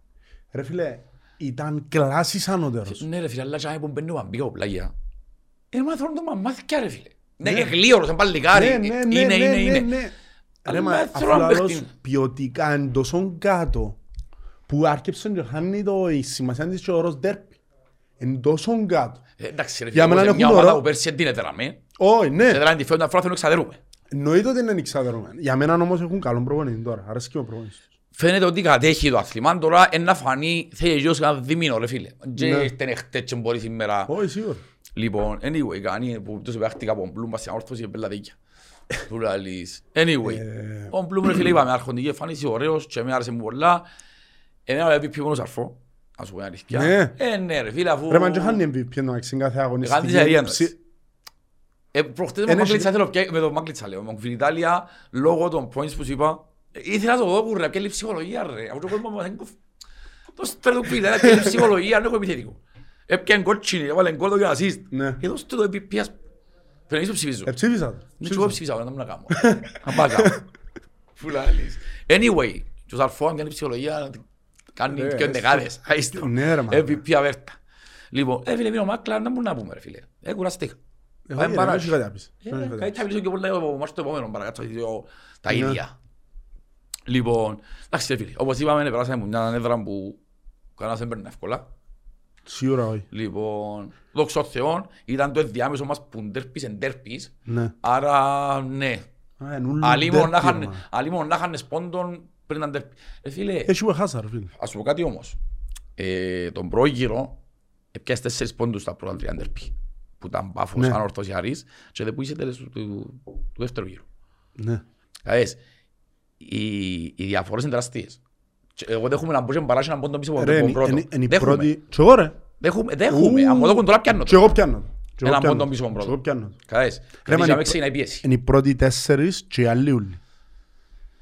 Ρε φίλε, ήταν κλάσης ανώτερος. Ναι ρε φίλε, αλλά και που μπαίνει ο Μαμπίκα από πλάγια. Είναι μάθημα το μαμάθηκια ρε φίλε. Ναι, είναι γλίωρος, είναι παλικάρι. Ναι, ναι, ναι, Είναι, ναι, είναι, ναι, είναι. ναι. Ρε Αλλά μα, θέλω αφού να λαλός παίχνει. ποιοτικά είναι τόσο κάτω που άρκεψε και χάνει το η σημασία της και ο όρος ντέρπι. Είναι τόσο κάτω. Ε, Εντάξει ρε Για φίλε, μένα όπως μια έχουν ομάδα ωραίο- που πέρσι δεν έτεραμε. Όχι, ναι. Σε τράνε τη φέοντα φορά θέλουν να εξαδερούμε. Εννοείται ότι είναι εξαδερωμένο. Για μένα όμως έχουν καλό προπονητή τώρα. Αρέσκει ο προπονητής τους. Φαίνεται ότι κατέχει το αθλημά τώρα είναι να φανεί θέλει γιος ένα δίμηνο ρε φίλε. Και Ναι. ήρθε εχτές και μπορεί σήμερα. Όχι, σίγουρα. Λοιπόν, anyway, κάνει που τους παίχτηκα από Μπλουμ πας στην όρθωση και πελατήκια. Του λαλείς. Anyway, Ε, ο Μπλουμ ρε φίλε είπαμε αρχοντική εμφάνιση ωραίος και με άρεσε μου πολλά. Εμένα με MVP μόνος αρφό. Ας πούμε αλήθεια. Ναι. Ε, ναι ρε φίλε αφού... Ρε μα και χάνει MVP εντάξει κάθε αγωνιστική. Κάνει της αερίας. Ψη- Ε, προχτές με Ένα τον Μάγκλητσα συ- θέλω πια- με τον Μάγκλητσα λέω, με τον Ιταλία, λόγω των points που σου είπα, ε, ήθελα να το δω που ρε, ποια είναι η ψυχολογία ρε, αφού το κόσμο μας είναι κοφ- το στρέτο που ήθελα, ποια είναι η ψυχολογία, δεν έχω επιθετικό. Έπιαν κότσινη, έβαλε γκολ το και assist. Ναι. Και δώστε το MVP, ας- Πρέπει να ψηφίζω. Ε, ψήφισα το. Ναι, και εγώ ψηφίσα, δεν να κάνω. Να πάω κάνω. Φουλάλης. *laughs* Anyway, και ο Σαρφό, αν κάνει ψυχολογία, κάνει Ε, και έστω. εντεκάδες. Άιστε. Ναι, ρε, μάνα. MVP αβέρτα. Λοιπόν, ε, φίλε, μείνω Μάκλα, να μπορούμε να πούμε, ρε φίλε. Ε, κουραστήκα. Εγώ Πάμε δεν παρά. έχει κάτι να πεις. Ε, Δεν έχει κάτι να Καλύτερα μιλήσω και πολλά ο μάτς το επόμενο παρακάτω, δύο- τα Ναι. ίδια. Λοιπόν, εντάξει ρε φίλε, όπως είπαμε, περάσαμε από μια έδρα που κανένας δεν παίρνει εύκολα. Πεις. Σίγουρα όχι. Λοιπόν, δόξα τω Θεώ, ήταν το ενδιάμεσο μας που ντέρπις εν ντέρπις, Ναι. άρα ναι. Α, είναι ούλο Αλλή μόνο να ντέρπι, είχαν- ρε, μα. αλλή μόνο να είχαν σπόντον πριν να ντέρπι. Ε, φίλε, Έχει που χάσα ρε φίλε. ας σου πω κάτι όμως. Ε, τον πρόγυρο, έπιασε τέσσερις πόντους στα πρώτα τρία ντέρπι. Που ήταν πάφος, Ναι. αν ορθωσιαρής, και δεν που είσαι τέλος του, του, του δεύτερου γύρου. Ναι. Κατάλαβες, οι, οι διαφορές είναι τεράστιες. Και Εγώ δέχομαι να μπω και παράσει να μπω τον πίσω από Ρε, τον είναι- πρώτο. είναι- είναι η Δέχομαι. πρώτη... Κι εγώ ρε. Δέχομαι, δέχομαι. Ου. Αν μου δώκουν τώρα πιάνω Κι το. εγώ πιάνω το. Κι εγώ Ένα πιάνω πόντο το. πίσω από τον Κι εγώ πρώτο. πιάνω το. Κατάλαβες. Ρε, Γιατί μα για είναι με η ξεκινάει η πίεση. Είναι οι πρώτοι τέσσερις και οι άλλοι ούλοι.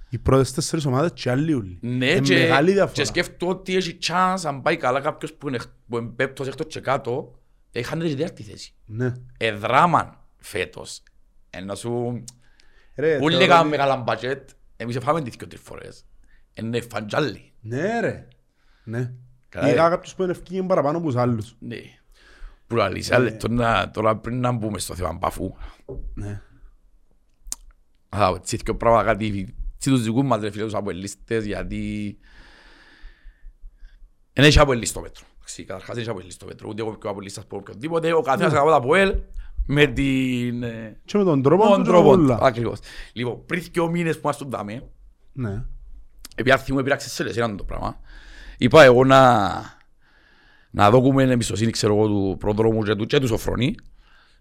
Οι πρώτες τέσσερις ομάδες και οι άλλοι ούλοι. Ναι, Είναι και, μεγάλη και διαφορά. σκέφτομαι ότι έχει chance αν πάει καλά κάποιος που είναι, εκ- που είναι πέπτος έκτος και κάτω, ε, χάνεται και τέταρτη θέση. Ναι. Εδράμαν φέτος. Ενώ σου Ρε, που θεωρώ λέγαμε ότι- μεγάλα μπάτζετ, εμείς εφάμε τις δυο τρεις φορές. Είναι φαντζάλι. Ναι ρε. Ναι. Καλά, Είχα ε. κάποιους που είναι ευκήγοι παραπάνω από τους άλλους. Ναι. Που λαλείς, αλλά τώρα- τώρα πριν να μπούμε στο θέμα μπαφού, Ναι. θα έτσι και πράγμα κάτι τσι τους δικούς μας ρε φίλε τους αποελίστες γιατί δεν έχει αποελί στο μέτρο. Εντάξει, Καταρχάς δεν έχει αποελί στο μέτρο, ούτε εγώ πιο αποελίστας από οποιοδήποτε, ο καθένας αγαπά τα αποέλ με την... ε, Και με τον τρόπο τον του και τρόπο του. όλα. Ακριβώς. Λοιπόν, πριν δύο μήνες που μας τον δάμε, Ναι. Επειδή άρθει μου έπειραξε σε λεσίνα το πράγμα, είπα εγώ να, να δώκουμε εμπιστοσύνη, ξέρω εγώ, του προδρόμου και του, και τους Σοφρονή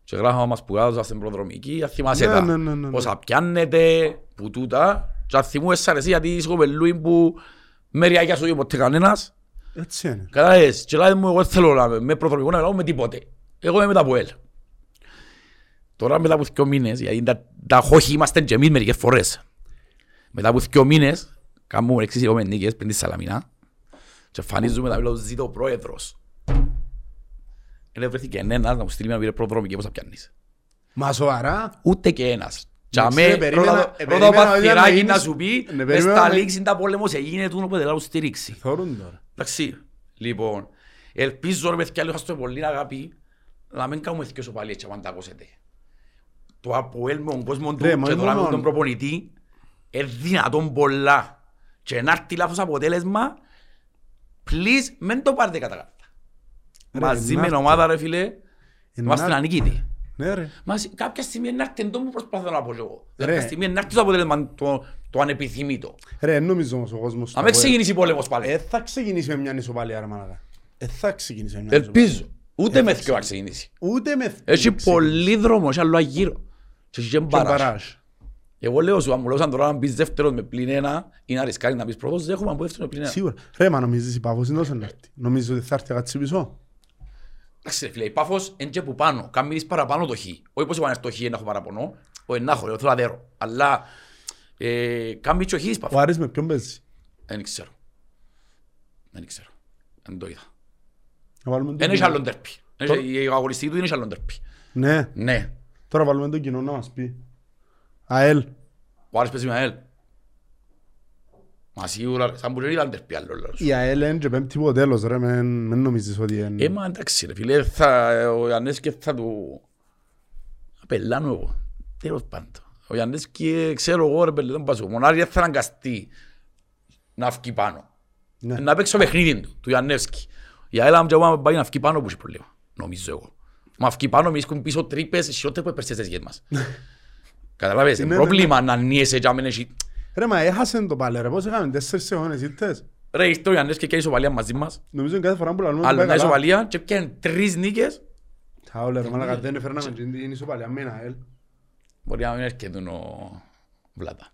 και γράφαμε μας που κάτω στην προδρομική, αν θυμάσαι Ναι, τα, ναι, ναι, ναι, ναι. πόσα πιάνετε, που τούτα, και αν θυμούσες αρέσει γιατί είσαι κοπελούι που μεριακιά σου είπε ποτέ κανένας, Έτσι είναι. Κατάλαβες, και λέει μου εγώ δεν θέλω να με προδρομικό να μιλάω με τίποτε. Εγώ είμαι με τα ΠΟΕΛ. Τώρα μετά από δύο μήνες, γιατί τα, τα χώχοι είμαστε και εμείς μερικές φορές. Μετά από δύο μήνες, κάνουμε εξής εγώ με νίκες πριν τη Σαλαμινά και εμφανίζουμε τα μιλάω ζήτω ο πρόεδρος. Δεν βρέθηκε ένας να μου στείλει μια πήρε προδρομική πώς θα πιάνεις. Μα σοβαρά. Ούτε και ένας. Και Εντάξει, αμέ, ρε, περίμενα- πρώτα- ε, πρώτα περίμενα ότι παθυράκι να να γίνεις- σου πει, Ναι, μες περίμενα στα να- λήξη τα πόλεμος έγινε τούτο που δεν λάβω στήριξη. Θωρούν τώρα. Εντάξει, λοιπόν, ελπίζω ρε παιδιά, λέω στο πολύ αγάπη, να μην κάνουμε δυο σου πάλι έτσι, αν τα ακούσετε. Το Αποέλ με τον κόσμο του Ρε, μα και τώρα με μόνο- τον προπονητή, είναι δυνατόν πολλά. Και να έρθει λάθος αποτέλεσμα, please, μην το πάρετε κατά κάρτα. Ρε, Μαζί να με έρθει. ομάδα ρε φίλε, είμαστε να- ανικητοί. Ναι ρε. Μας, κάποια στιγμή να έρθει εντό μου προσπαθώ να πω και εγώ. Ρε. Κάποια στιγμή να έρθει το αποτέλεσμα το, το ανεπιθυμήτο. Ρε, εν νομίζω όμως ο κόσμος... Να μην ξεκινήσει πόλεμος Ε, πάλι. θα ξεκινήσει με μια ισοπαλία ρε μαλάκα. Ε, θα ξεκινήσει με μια ισοπαλία. Ελπίζω. Ούτε με θυκιο να ξεκινήσει. Ούτε με... Έχει με ξεκινήσει. πολύ δρόμο, έχει άλλο αγύρο. Και έχει και Και μπαράζ. Μπαράζ. Εγώ λέω σου, αν μου λέω τώρα να μπεις δεύτερος με πλήν ένα ή να ρισκάρεις να μπεις πρώτος, δέχομαι να μπω δεύτερος με πλήν ένα. Σίγουρα. Ρε, μα νομίζεις η Πάφος είναι τόσο να έρθει. Νομίζεις ότι θα έρθει κάτι πίσω; Εντάξει ρε φίλε, η Πάφος είναι και που πάνω. Κάμει της παραπάνω το χ. Όχι πως είπαν το χ να έχω παραπονό, όχι να έχω, εγώ θέλω αδέρο. Αλλά ε, κάμει και ο χ της Ο Πάφος. Άρης με ποιον παίζει; Δεν ξέρω. Δεν ξέρω. Δεν το είδα. Να βάλουμε τον Δεν έχει κοινό. άλλον τερπι. Η αγωνιστική του δεν έχει άλλον τερπι. Ναι. Ναι. Τώρα βάλουμε τον κοινό να μας πει. ΑΕΛ. Ο Άρης παίζει με ΑΕΛ. Μα σίγουρα, σαν που δεν ήταν τερπί άλλο λαός. Η ΑΕΛ είναι και πέμπτη από τέλος ρε, μεν μεν νομίζεις ότι Ε, είναι... μα εντάξει ρε φίλε, θα, ο Ιαννέσκι θα του... Απελάνω εγώ, τέλος πάντων. Ο Ιαννέσκι, ε, ξέρω εγώ ρε παιδί, δεν πάσω. Μονάρι θα αναγκαστεί να βγει πάνω. Ναι. Να παίξει το παιχνίδι του, του Ιαννέσκι. Η ΑΕΛ αν και πάει να βγει πάνω που έχει πρόβλημα, νομίζω εγώ. Μα βγει πάνω, εμείς έχουμε πίσω τρύπες, χειρότερα που περσές τις μας. Καταλάβες, Ναι, είναι ναι, πρόβλημα να νιέσαι και να μην έχει... Ρε, μα έχασαν το πάλι ρε, πώς έκαμε τέσσερις αιώνες ήττες. Ρε, ήρθε ο Ιαννέσκι και ισοπαλία μαζί μας. Νομίζω είναι κάθε φορά που λαλούμε Άλλο πάει μια καλά. ισοπαλία και πιάνε τρεις νίκες. Τα όλα ρε, μάλακα δεν έφερναμε και την ισοπαλία με την ΑΕΛ. Μπορεί να μην έρχεται ο Βλάτα.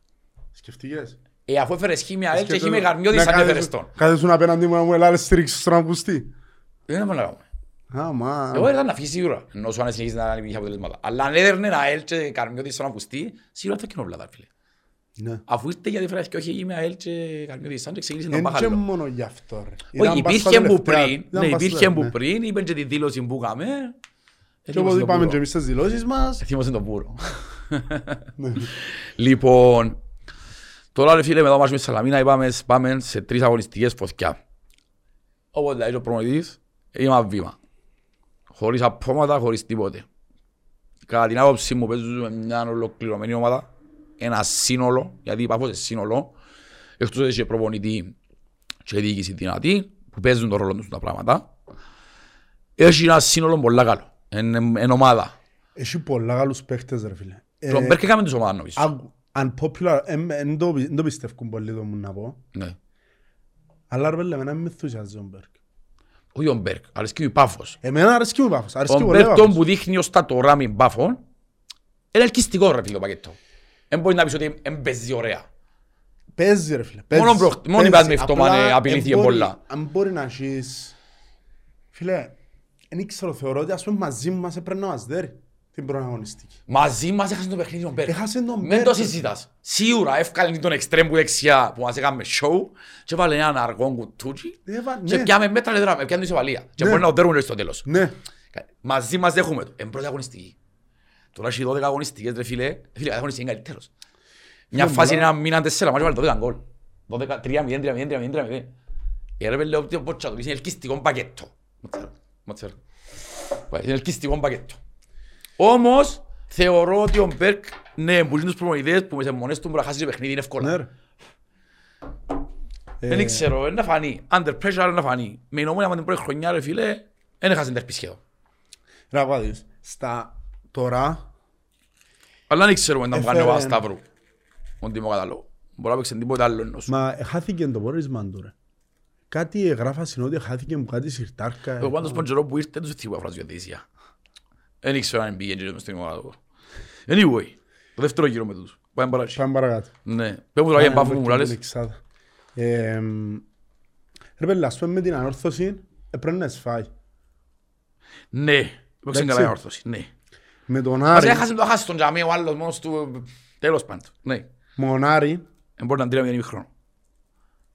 Σκεφτήκες; Ε, αφού έφερες χήμια ΑΕΛ και Σκέφτομαι- χήμια Γαρμιώδης Ναι, αν κάθεσαι- έφερες τον. Κάθεσαι απέναντι μου να μου ελάλες στήριξεις στον αμπουστή. Δεν είναι να κάνουμε. Α, μα... Εγώ ήταν να φύγεις σίγουρα, ενώ σου αν συνεχίζεις να είχε αποτελέσματα. Αλλά αν έδερνε ΑΕΛ και Καρμιώδης στον ακουστή, σίγουρα θα κοινό Βλάτα, φίλε. Ναι. Αφού ήρθε γιατί φέρες και όχι είμαι ΑΕΛ και Καρμιώδης, σαν και ξεκίνησε τον Εν και Παχαλό. μόνο γι' αυτό ρε. Όχι, Ήταν πας στα υπήρχε που τελευταία- πριν, ήταν ναι, πας στα- υπήρχε που ναι. πριν, είπαν και τη δήλωση που έκαμε. Και όπως είπαμε και εμείς στις δηλώσεις μας. Θύμωσε τον πουρο. ναι. Λοιπόν, τώρα ρε φίλε, μετά μας με Σαλαμίνα είπαμε πάμε σε τρεις αγωνιστικές φωτιά. Οπότε λέει ο προμονητής, είμαι βήμα. Χωρίς απόματα, χωρίς τίποτε. Κατά την άποψη μου παίζουμε μια ολοκληρωμένη ομάδα, ένα σύνολο, γιατί είπα πως σύνολο, εκτός ότι έχει προπονητή και διοίκηση δυνατή, που παίζουν τον ρόλο τους τα πράγματα. Έχει ένα σύνολο πολύ καλό, εν ομάδα. Έχει πολλά καλούς παίχτες ρε φίλε. Ε, Τον Μπέρκ έκαμε τους ομάδα νομίζω. άκου, Unpopular, εν- εν το πι- εν το πιστεύουν πολύ το μου να πω. Ναι. Αλλά ρε πέλε, εμένα με ενθουσιάζει ο Μπέρκ. Όχι ο Μπέρκ, αρέσκει ο Πάφος. Εμένα αρέσκει μου η Πάφος, αρέσκει Ο πολύ ο Μπέρκ τον Πάφος. που δείχνει ως τα τώρα με Πάφο, είναι ελκυστικό ρε φίλε το πακέτο. Δεν μπορεί να πεις ότι εμπαιζει ωραία. Παίζει ρε φίλε. Μόνο παίζει, προχ- μόνο παίζει. είπαμε αυτό, Απλά, αν, ε, απειλήθηκε εν μπορεί- πολλά. Αν μπορεί να έχεις... Φίλε, δεν ήξερα, θεωρώ ότι ας πούμε μαζί μας έπρεπε να μας δέρει την προαγωνιστική. Μαζί μας έχασε το παιχνίδι ο Μπέρκ. Έχασε τον Μην Μπέρκ. το συζητάς. Σίγουρα έφκαλε τον εξτρέμ που δεξιά που μας έκαμε show και βάλε έναν αργό κουτούτσι Έβα- και ναι. πιάμε μέτρα λεδρά, πιάμε την ισοπαλία. Και Ναι. μπορεί να το δέρουν στο τέλος. Ναι. Μαζί μας δέχουμε το. Εν πρώτη αγωνιστική. Τώρα έχει 12 αγωνιστικές ρε φίλε. Φίλε, αγωνιστική είναι καλύτερος. Μια Φίλε, φάση πολλά. είναι ένα μήνα τέσσερα, μάτια βάλει 12 γκολ. 12, 3-0, 3-0, 3-0, 3-0. Ε, ρε παιδί, λέω ότι πότσα του, είναι ελκυστικό πακέτο. Μοτσέρα, μοτσέρα. Είναι ελκυστικό πακέτο. Όμως, θεωρώ ότι ο Μπέρκ, ναι, που είναι τους προμονητές που με σε μονές του μπορεί να χάσει το παιχνίδι είναι Ναι εύκολα. ρε. Δεν Ε, ξέρω, είναι να φανεί. Under pressure είναι να φανεί. Με η νομόνια με την πρώτη χρονιά, ρε φίλε, δεν έχασε τερπή σχεδόν. Ρε να δεις. Στα τώρα, Αλλά δεν ξέρουμε να μου κάνει ο Έφερε- Παπασταύρου. Τον τιμό κατάλογο. Μπορεί να παίξει τίποτε άλλο ενός. μα χάθηκε το πόρισμα του ρε. Κάτι εγγράφα ότι χάθηκε μου κάτι σιρτάρκα. Εγώ πάντως τον καιρό που ήρθε, τους θύμω φράζει διατήσια. Δεν ήξερα αν πήγαινε και μες στην ομάδα του. Anyway, το δεύτερο γύρο με τους. Πάμε παράδειγμα. Πάμε παρακάτω. Ναι. Πες μου τώρα για μπάφο μου, λάλες. Εξάδα. Ε, Ρε παιδί, ας πούμε με την ανόρθωση έπρεπε να σφάει. Ναι. Παίξε Εντάξει. καλά η όρθωση. Ναι. Με τον Μας Άρη, έχασε το χάσει τον τζαμί ο άλλος μόνος του. Τέλος πάντων. Ναι. Μονάρη, Δεν μπορεί να τρίρα μια χρόνο.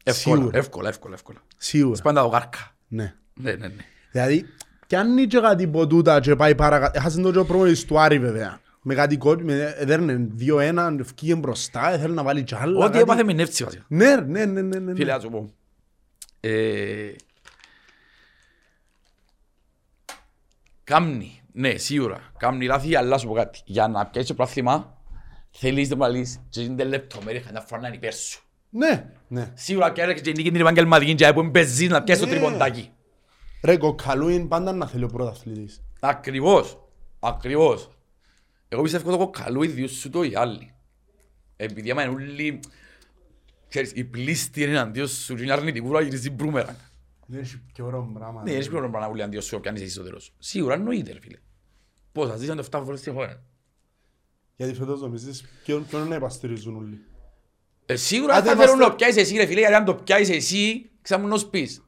Εύκολα, Σίγουρα. εύκολα, εύκολα, εύκολα. σίγουρα. Σπάντα το γάρκα. Ναι. Ναι, ναι, ναι. Δηλαδή, κι αν είναι και κάτι ποτούτα και πάει παρακάτω, έχασε το και ο πρόμονης του Άρη βέβαια. Με κάτι κότι, με έδερνε 2-1, ευκήγε μπροστά, θέλει να βάλει κι άλλα. Ό,τι κάτι. έπαθε με νεύτσι βασικά. Ναι, ναι, ναι, ναι, ναι. Φίλε, να σου πω. Ε, Κάμνη, ναι, σίγουρα. Κάμνη λάθη, αλλά σου πω κάτι. Για να πιάσεις το πράθλημα, θέλεις να βάλεις και είναι λεπτομέρεια κατά φορά να είναι υπέρ σου. Ναι, ναι. Σίγουρα και έρεξε και νίκη την επαγγελματική και που παίζεις να πιάσεις το Ναι. τριποντάκι. Ρε, κοκαλού είναι πάντα να θέλει ο πρωταθλητής. Ακριβώς, ακριβώς. Εγώ πιστεύω το κοκαλούι διούς σου το οι άλλοι. Επειδή άμα είναι όλοι, ξέρεις, οι πλήστοι είναι εναντίον σου και είναι αρνητικού να γυρίζει μπρούμεραν. Δεν έχει πιο ωραίο πράγμα. Ναι, έχεις πλέον πράγμα που λέει αντίον σου πιάνεις εσύ στο τέλος. Σίγουρα εννοείται ρε φίλε. Πώς, θα ζήσαν το 7 φορές τη χώρα. Γιατί φέτος νομίζεις ποιον ποιον να υποστηρίζουν όλοι. Ε, σίγουρα Άντε θα είμαστε- θέλουν να πιάσεις εσύ ρε φίλε, γιατί αν το πιάσεις εσύ, ξαμούν να σπείς.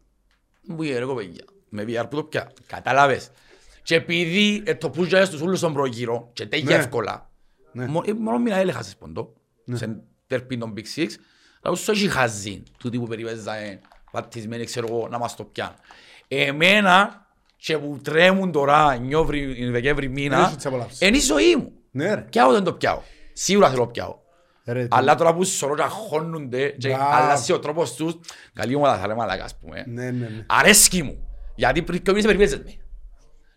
Μου είπε ρε κοπέγια, με VR που το πιά. Κατάλαβες. Και επειδή ε, το πούζα στους ούλους στον προγύρο και τέγει Ναι. εύκολα, Ναι. μο- ε, μόνο μήνα έλεγχασες ποντό, σε τερπίν των Big Six, αλλά σου έχει χαζί, τούτοι που περιπέζανε, βατισμένοι, ξέρω εγώ, να μας το πιάνουν. Εμένα, και που τρέμουν τώρα, νιόβρι, Δεκέμβρη Δεν μήνα, έχει τις απολαύσεις. είναι η ζωή μου. Ναι ρε. Πιάω δεν το πιάω. Σίγουρα θέλω πιάω. Ρε, Αλλά τώρα που σωρώ και αγχώνονται και Μπράβο. αλλάζει ο τρόπος τους, καλή ομάδα θα λέμε μαλάκα ας πούμε. Ναι, ναι, ναι. Αρέσκει μου. Γιατί πριν και εμείς περιπέζες με.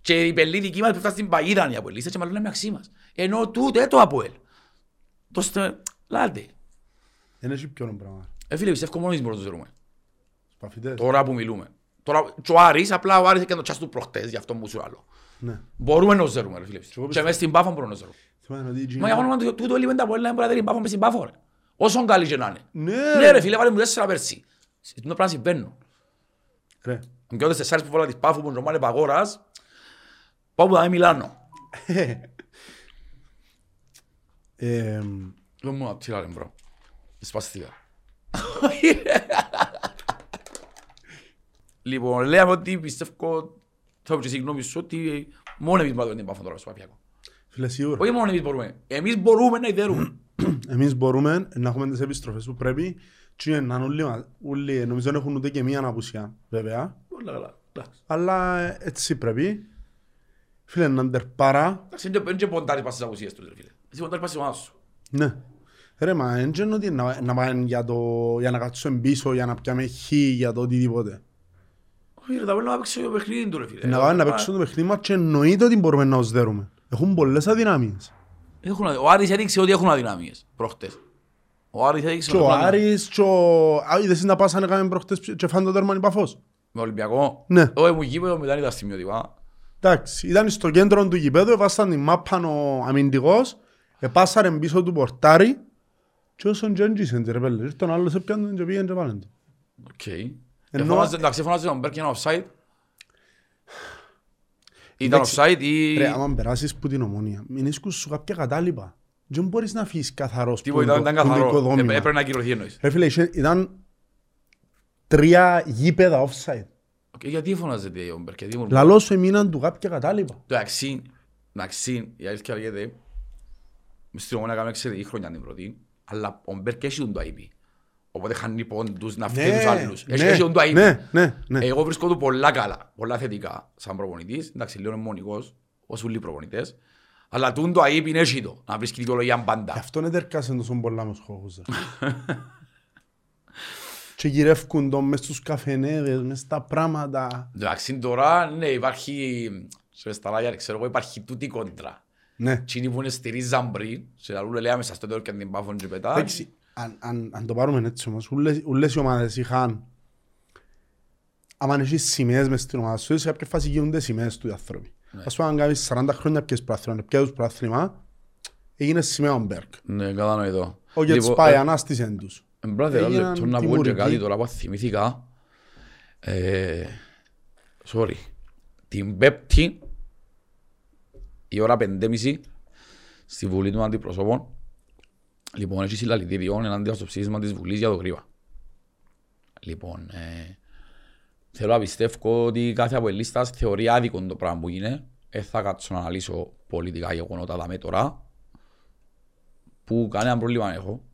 Και η πελή δική μας που φτάσει στην παγίδα είναι η Αποέλ. Είστε και μάλλον είναι αξί μας. Ενώ τούτε το Αποέλ. Το στε... Λάτε. Δεν έχει ποιον πράγμα. Ε, φίλε, πιστεύω μόνο εμείς μπορούμε να το ζερούμε. Σπαφιτές. Τώρα που μιλούμε. Τώρα, και ο Άρης, απλά ο Άρης έκανε το τσάς του προχτές, γι' αυτό μου σου άλλο. Ναι. Μπορούμε να το ζερούμε, ρε φίλε. εγώ Και μες στην Πάφο μπορούμε να το ζερούμε. Θυμάμαι ότι η Μα για Gina- όνομα του τούτο λίγο είναι τα Αποέλ να μπορεί να δει την Πάφο μες στην Πάφο, ρε. Όσον καλή και να είναι. Ναι, Ναι ρε φίλε, βάλε μου τέσσερα πέρσι. Σε τούτο πράγμα συμβαίνουν. Ρε. Και όταν τεσσάρες που βάλα της Πάφου που είναι παγόρας, πάω που θα είμαι Μιλάνο. *laughs* Ε, Δεν μου απτύλα ρε μπρο. Σπαστήκα. Λοιπόν, λέμε ότι πιστεύω, θα πω και συγγνώμη σου, ότι μόνο εμείς μπορούμε να την Πάφο τώρα στο Παπιακό. Φίλε, σίγουρα. Όχι μόνο εμείς μπορούμε. Εμείς μπορούμε να ιδερούμε. *clears throat* Εμείς μπορούμε να έχουμε τις επιστροφές που πρέπει και να είναι όλοι, μα- όλοι, νομίζω δεν έχουν ούτε και μία απουσία, βέβαια. Όλα καλά. Εντάξει. Αλλά ε, έτσι πρέπει. Φίλε, να ντερπάρα. Εντάξει, δεν και ποντάρεις πας στις απουσίες τους, ρε φίλε. Εσύ ποντάρεις πας στις ομάδες σου. Ναι. Ρε, μα δεν είναι ότι να, να πάνε για, το, για να κάτσουν πίσω, για να πιάμε χ, για το οτιδήποτε. Όχι ρε, θα πρέπει να παίξω το παιχνίδι του, ρε φίλε. Να πάμε να παίξουν το παιχνίδι μας και εννοείται ότι μπορούμε να τους δέρουμε. Έχουν πολλές αδυναμίες. Έχουν αδυ- Ο Άρης έδειξε ότι έχουν αδυναμίες προχτές. Ο Άρης έδειξε Και ότι ο έχουν αδυναμίες. Άρης και ο... Α, είδες να πάσανε κάμε προχτές και φάνε το τέρμα Παφός. Με Ολυμπιακό. Ναι. Όχι μου γήπεδο μετά ήταν σημειωτικά. Εντάξει, ήταν στο κέντρο του γηπέδου, εβάσταν την μάπα ο αμυντικός, επάσαρε πίσω του πορτάρι και όσον και έντζησαν ρε πέλε, ήρθε τον άλλο σε πιάνε και πήγαινε και πάνε του. Οκ. Ενώ- Εφώναζε- Εντάξει, εφώναζε τον Μπέρκ ένα offside. Ήταν Εντάξει, offside ή... Ρε, άμα περάσεις που την ομόνια, μην ίσκους σου κάποια κατάλοιπα. Δεν μπορείς να φύγεις καθαρός Τίποτα, που ήταν το- ήταν που το καθαρό. οικοδόμημα. Ε, Έπρεπε να ακυρωθεί εννοείς. Ρε φίλε, είχε- ήταν τρία γήπεδα offside. Οκ, Γιατί φωνάζεται ο Μπέρκ, γιατί ήμουν... Λαλός σου εμείναν του κάποια κατάλοιπα. Εντάξει, εντάξει, η αλήθεια λέγεται, μες στην ομόνια κάνουμε εξαιρετική χρονιά την πρώτη, αλλά ο Μπέρκ έχει τον το IP. Οπότε χάνει πόντους να φύγει τους άλλους. Έχει έχει τον το IP. ναι, ναι, ναι. Εγώ βρίσκω του πολλά καλά, πολλά θετικά σαν προπονητής. Εντάξει, λίγο είναι μονικός, ως όλοι οι προπονητές. Αλλά τούν το ΑΕΠ είναι έτσι το, να βρίσκει δικαιολογία Γι' πάντα. αυτό είναι τερκάσεν τόσο πολλά με σχόχους. *laughs* ρε. Και γυρεύκουν τον μες στους καφενέδες, μες στα πράγματα. Εντάξει, τώρα, ναι, υπάρχει, σε σταλάγια, ξέρω εγώ, υπάρχει τούτη κόντρα. Ναι. Τι που είναι στη ρίζα πριν, σε λαλού λέμε σας το τέλος και την πάφον και πετά. Εντάξει, αν, αν, αν το πάρουμε έτσι όμως, ούλες, ούλες οι ομάδες είχαν άμα έχεις σημαίες μες στην ομάδα σου, σε κάποια φάση γίνονται σημαίες του οι άνθρωποι. Ας πούμε, αν κάνεις 40 χρόνια πιες πράθυμα, πιέζεις πράθυμα, έγινε σημαία ο Μπέρκ. Ναι, κατανοητό. Ο Γετς πάει, ανάστησεν τους. Μπράδε, Έγιναν λεπτό να πω και τιμωρικοί. κάτι τώρα που θυμήθηκα. Ε, sorry. Την Πέπτη, η ώρα πεντέμιση, στη Βουλή των Αντιπροσώπων, λοιπόν, έχει συλλαλητήριο ενάντια στο ψήφισμα της Βουλής για το γρήβα. Λοιπόν, ε, θέλω να πιστεύω ότι κάθε αποελίστας θεωρεί άδικο το πράγμα που είναι. Δεν θα κάτσω να αναλύσω πολιτικά γεγονότα δάμε τώρα, που κανένα πρόβλημα δεν έχω.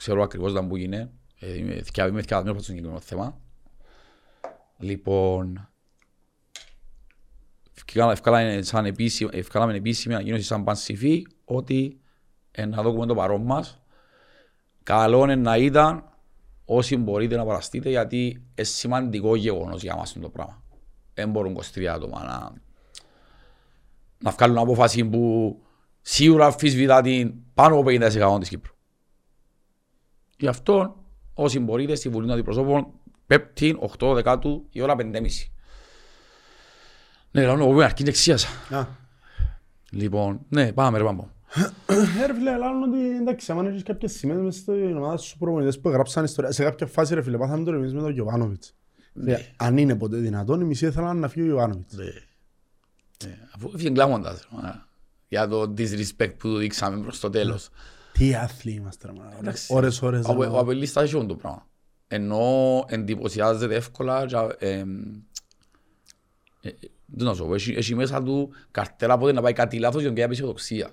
Ξέρω ακριβώς τα που είναι. Ε, Είμαι θυκιά- είμαι θυκιασμένος από το συγκεκριμένο θέμα. Λοιπόν, ευκάλα- ευκάλαμε σαν επίσημη, ευκάλαμε επίσημη ανακοίνωση σαν Πανσιφή ότι ε, να δούμε το παρόν μας. Καλό είναι να ήταν όσοι μπορείτε να παραστείτε γιατί είναι σημαντικό γεγονός για μας το πράγμα. Δεν μπορούν 23 άτομα να, να βγάλουν απόφαση που σίγουρα αμφισβητά την πάνω από 50% της Κύπρου. Γι' αυτό όσοι μπορείτε στη Βουλή των Αντιπροσώπων πέπτην 8 δεκάτου η ώρα 5.30. Ναι, λέω, εγώ αρκεί δεξίασα. Α. Λοιπόν, ναι, πάμε ρε πάμε. Ε, ρε φίλε, λάλλον ότι εντάξει, άμα έχεις κάποιες σημαίες μες στην ομάδα σου προπονητές που γράψαν ιστορία, σε κάποια φάση ρε φίλε, πάθαμε το εμείς με τον Γιωβάνοβιτς. Φίλε, Αν είναι ποτέ δυνατόν, οι μισοί ήθελαν να φύγει ο Γιωβάνοβιτς. Ναι. Ναι, Αφού έφυγε κλάμοντας, ρε, μα, για το disrespect που του δείξαμε προς το τέλος. Τι άθλοι είμαστε ρε μάνα. Εντάξει. Ώρες, ώρες. Ο, ρε, ο μάνα. απελίστας έχει το πράγμα. Ενώ εντυπωσιάζεται εύκολα και, ε, ε, δεν να σου πω, έχει, έχει μέσα του καρτέλα πότε να πάει κάτι λάθος για να πει αισιοδοξία.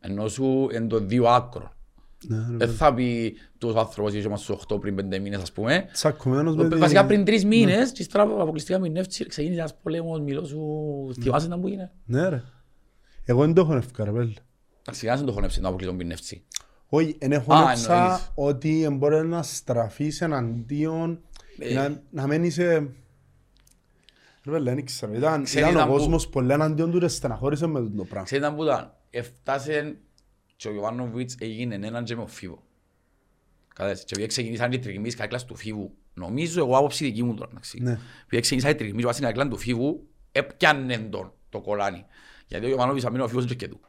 Ενώ σου είναι το δύο άκρο. Ναι, ρε, Δεν θα πει τους άνθρωπος είχε μας στους 8 πριν 5 μήνες ας πούμε. Τσακωμένος με τη- Βασικά πριν 3 μήνες και ύστερα αποκλειστικά με νεύτσι ξεκίνησε ένας πολέμος, μιλώ σου, θυμάσαι να που είναι. Ναι ρε. Εγώ δεν το έχω ευκά ρε πέλε. Εντάξει, κανένας δεν το χωνεύσει να αποκλειστώ με νεύτσι. Όχι, εν Α, έχονεψα εννοείς. ότι μπορεί να στραφείς εναντίον Ε. να, να μένει σε... Ρε πέλε, δεν ξέρω. Ήταν, Ξέρεις ήταν ο να που- κόσμος πολύ εναντίον του και στεναχώρησε με το πράγμα. Ξέρετε που ήταν. Έφτασε και ο Ιωβάνοβιτς έγινε έναν και με ο Φίβο. Κατάλαβες. Και επειδή ξεκινήσαν οι τριγμείς καρέκλας του Φίβου, νομίζω εγώ άποψη δική μου τώρα, εντάξει. Ναι. Επειδή ξεκινήσαν οι τριγμείς βάσει στην καρέκλα του Φίβου, έπιανε τον το κολάνι. Γιατί ο Ιωβάνοβιτς αμήνω ο Φίβος δεν και του.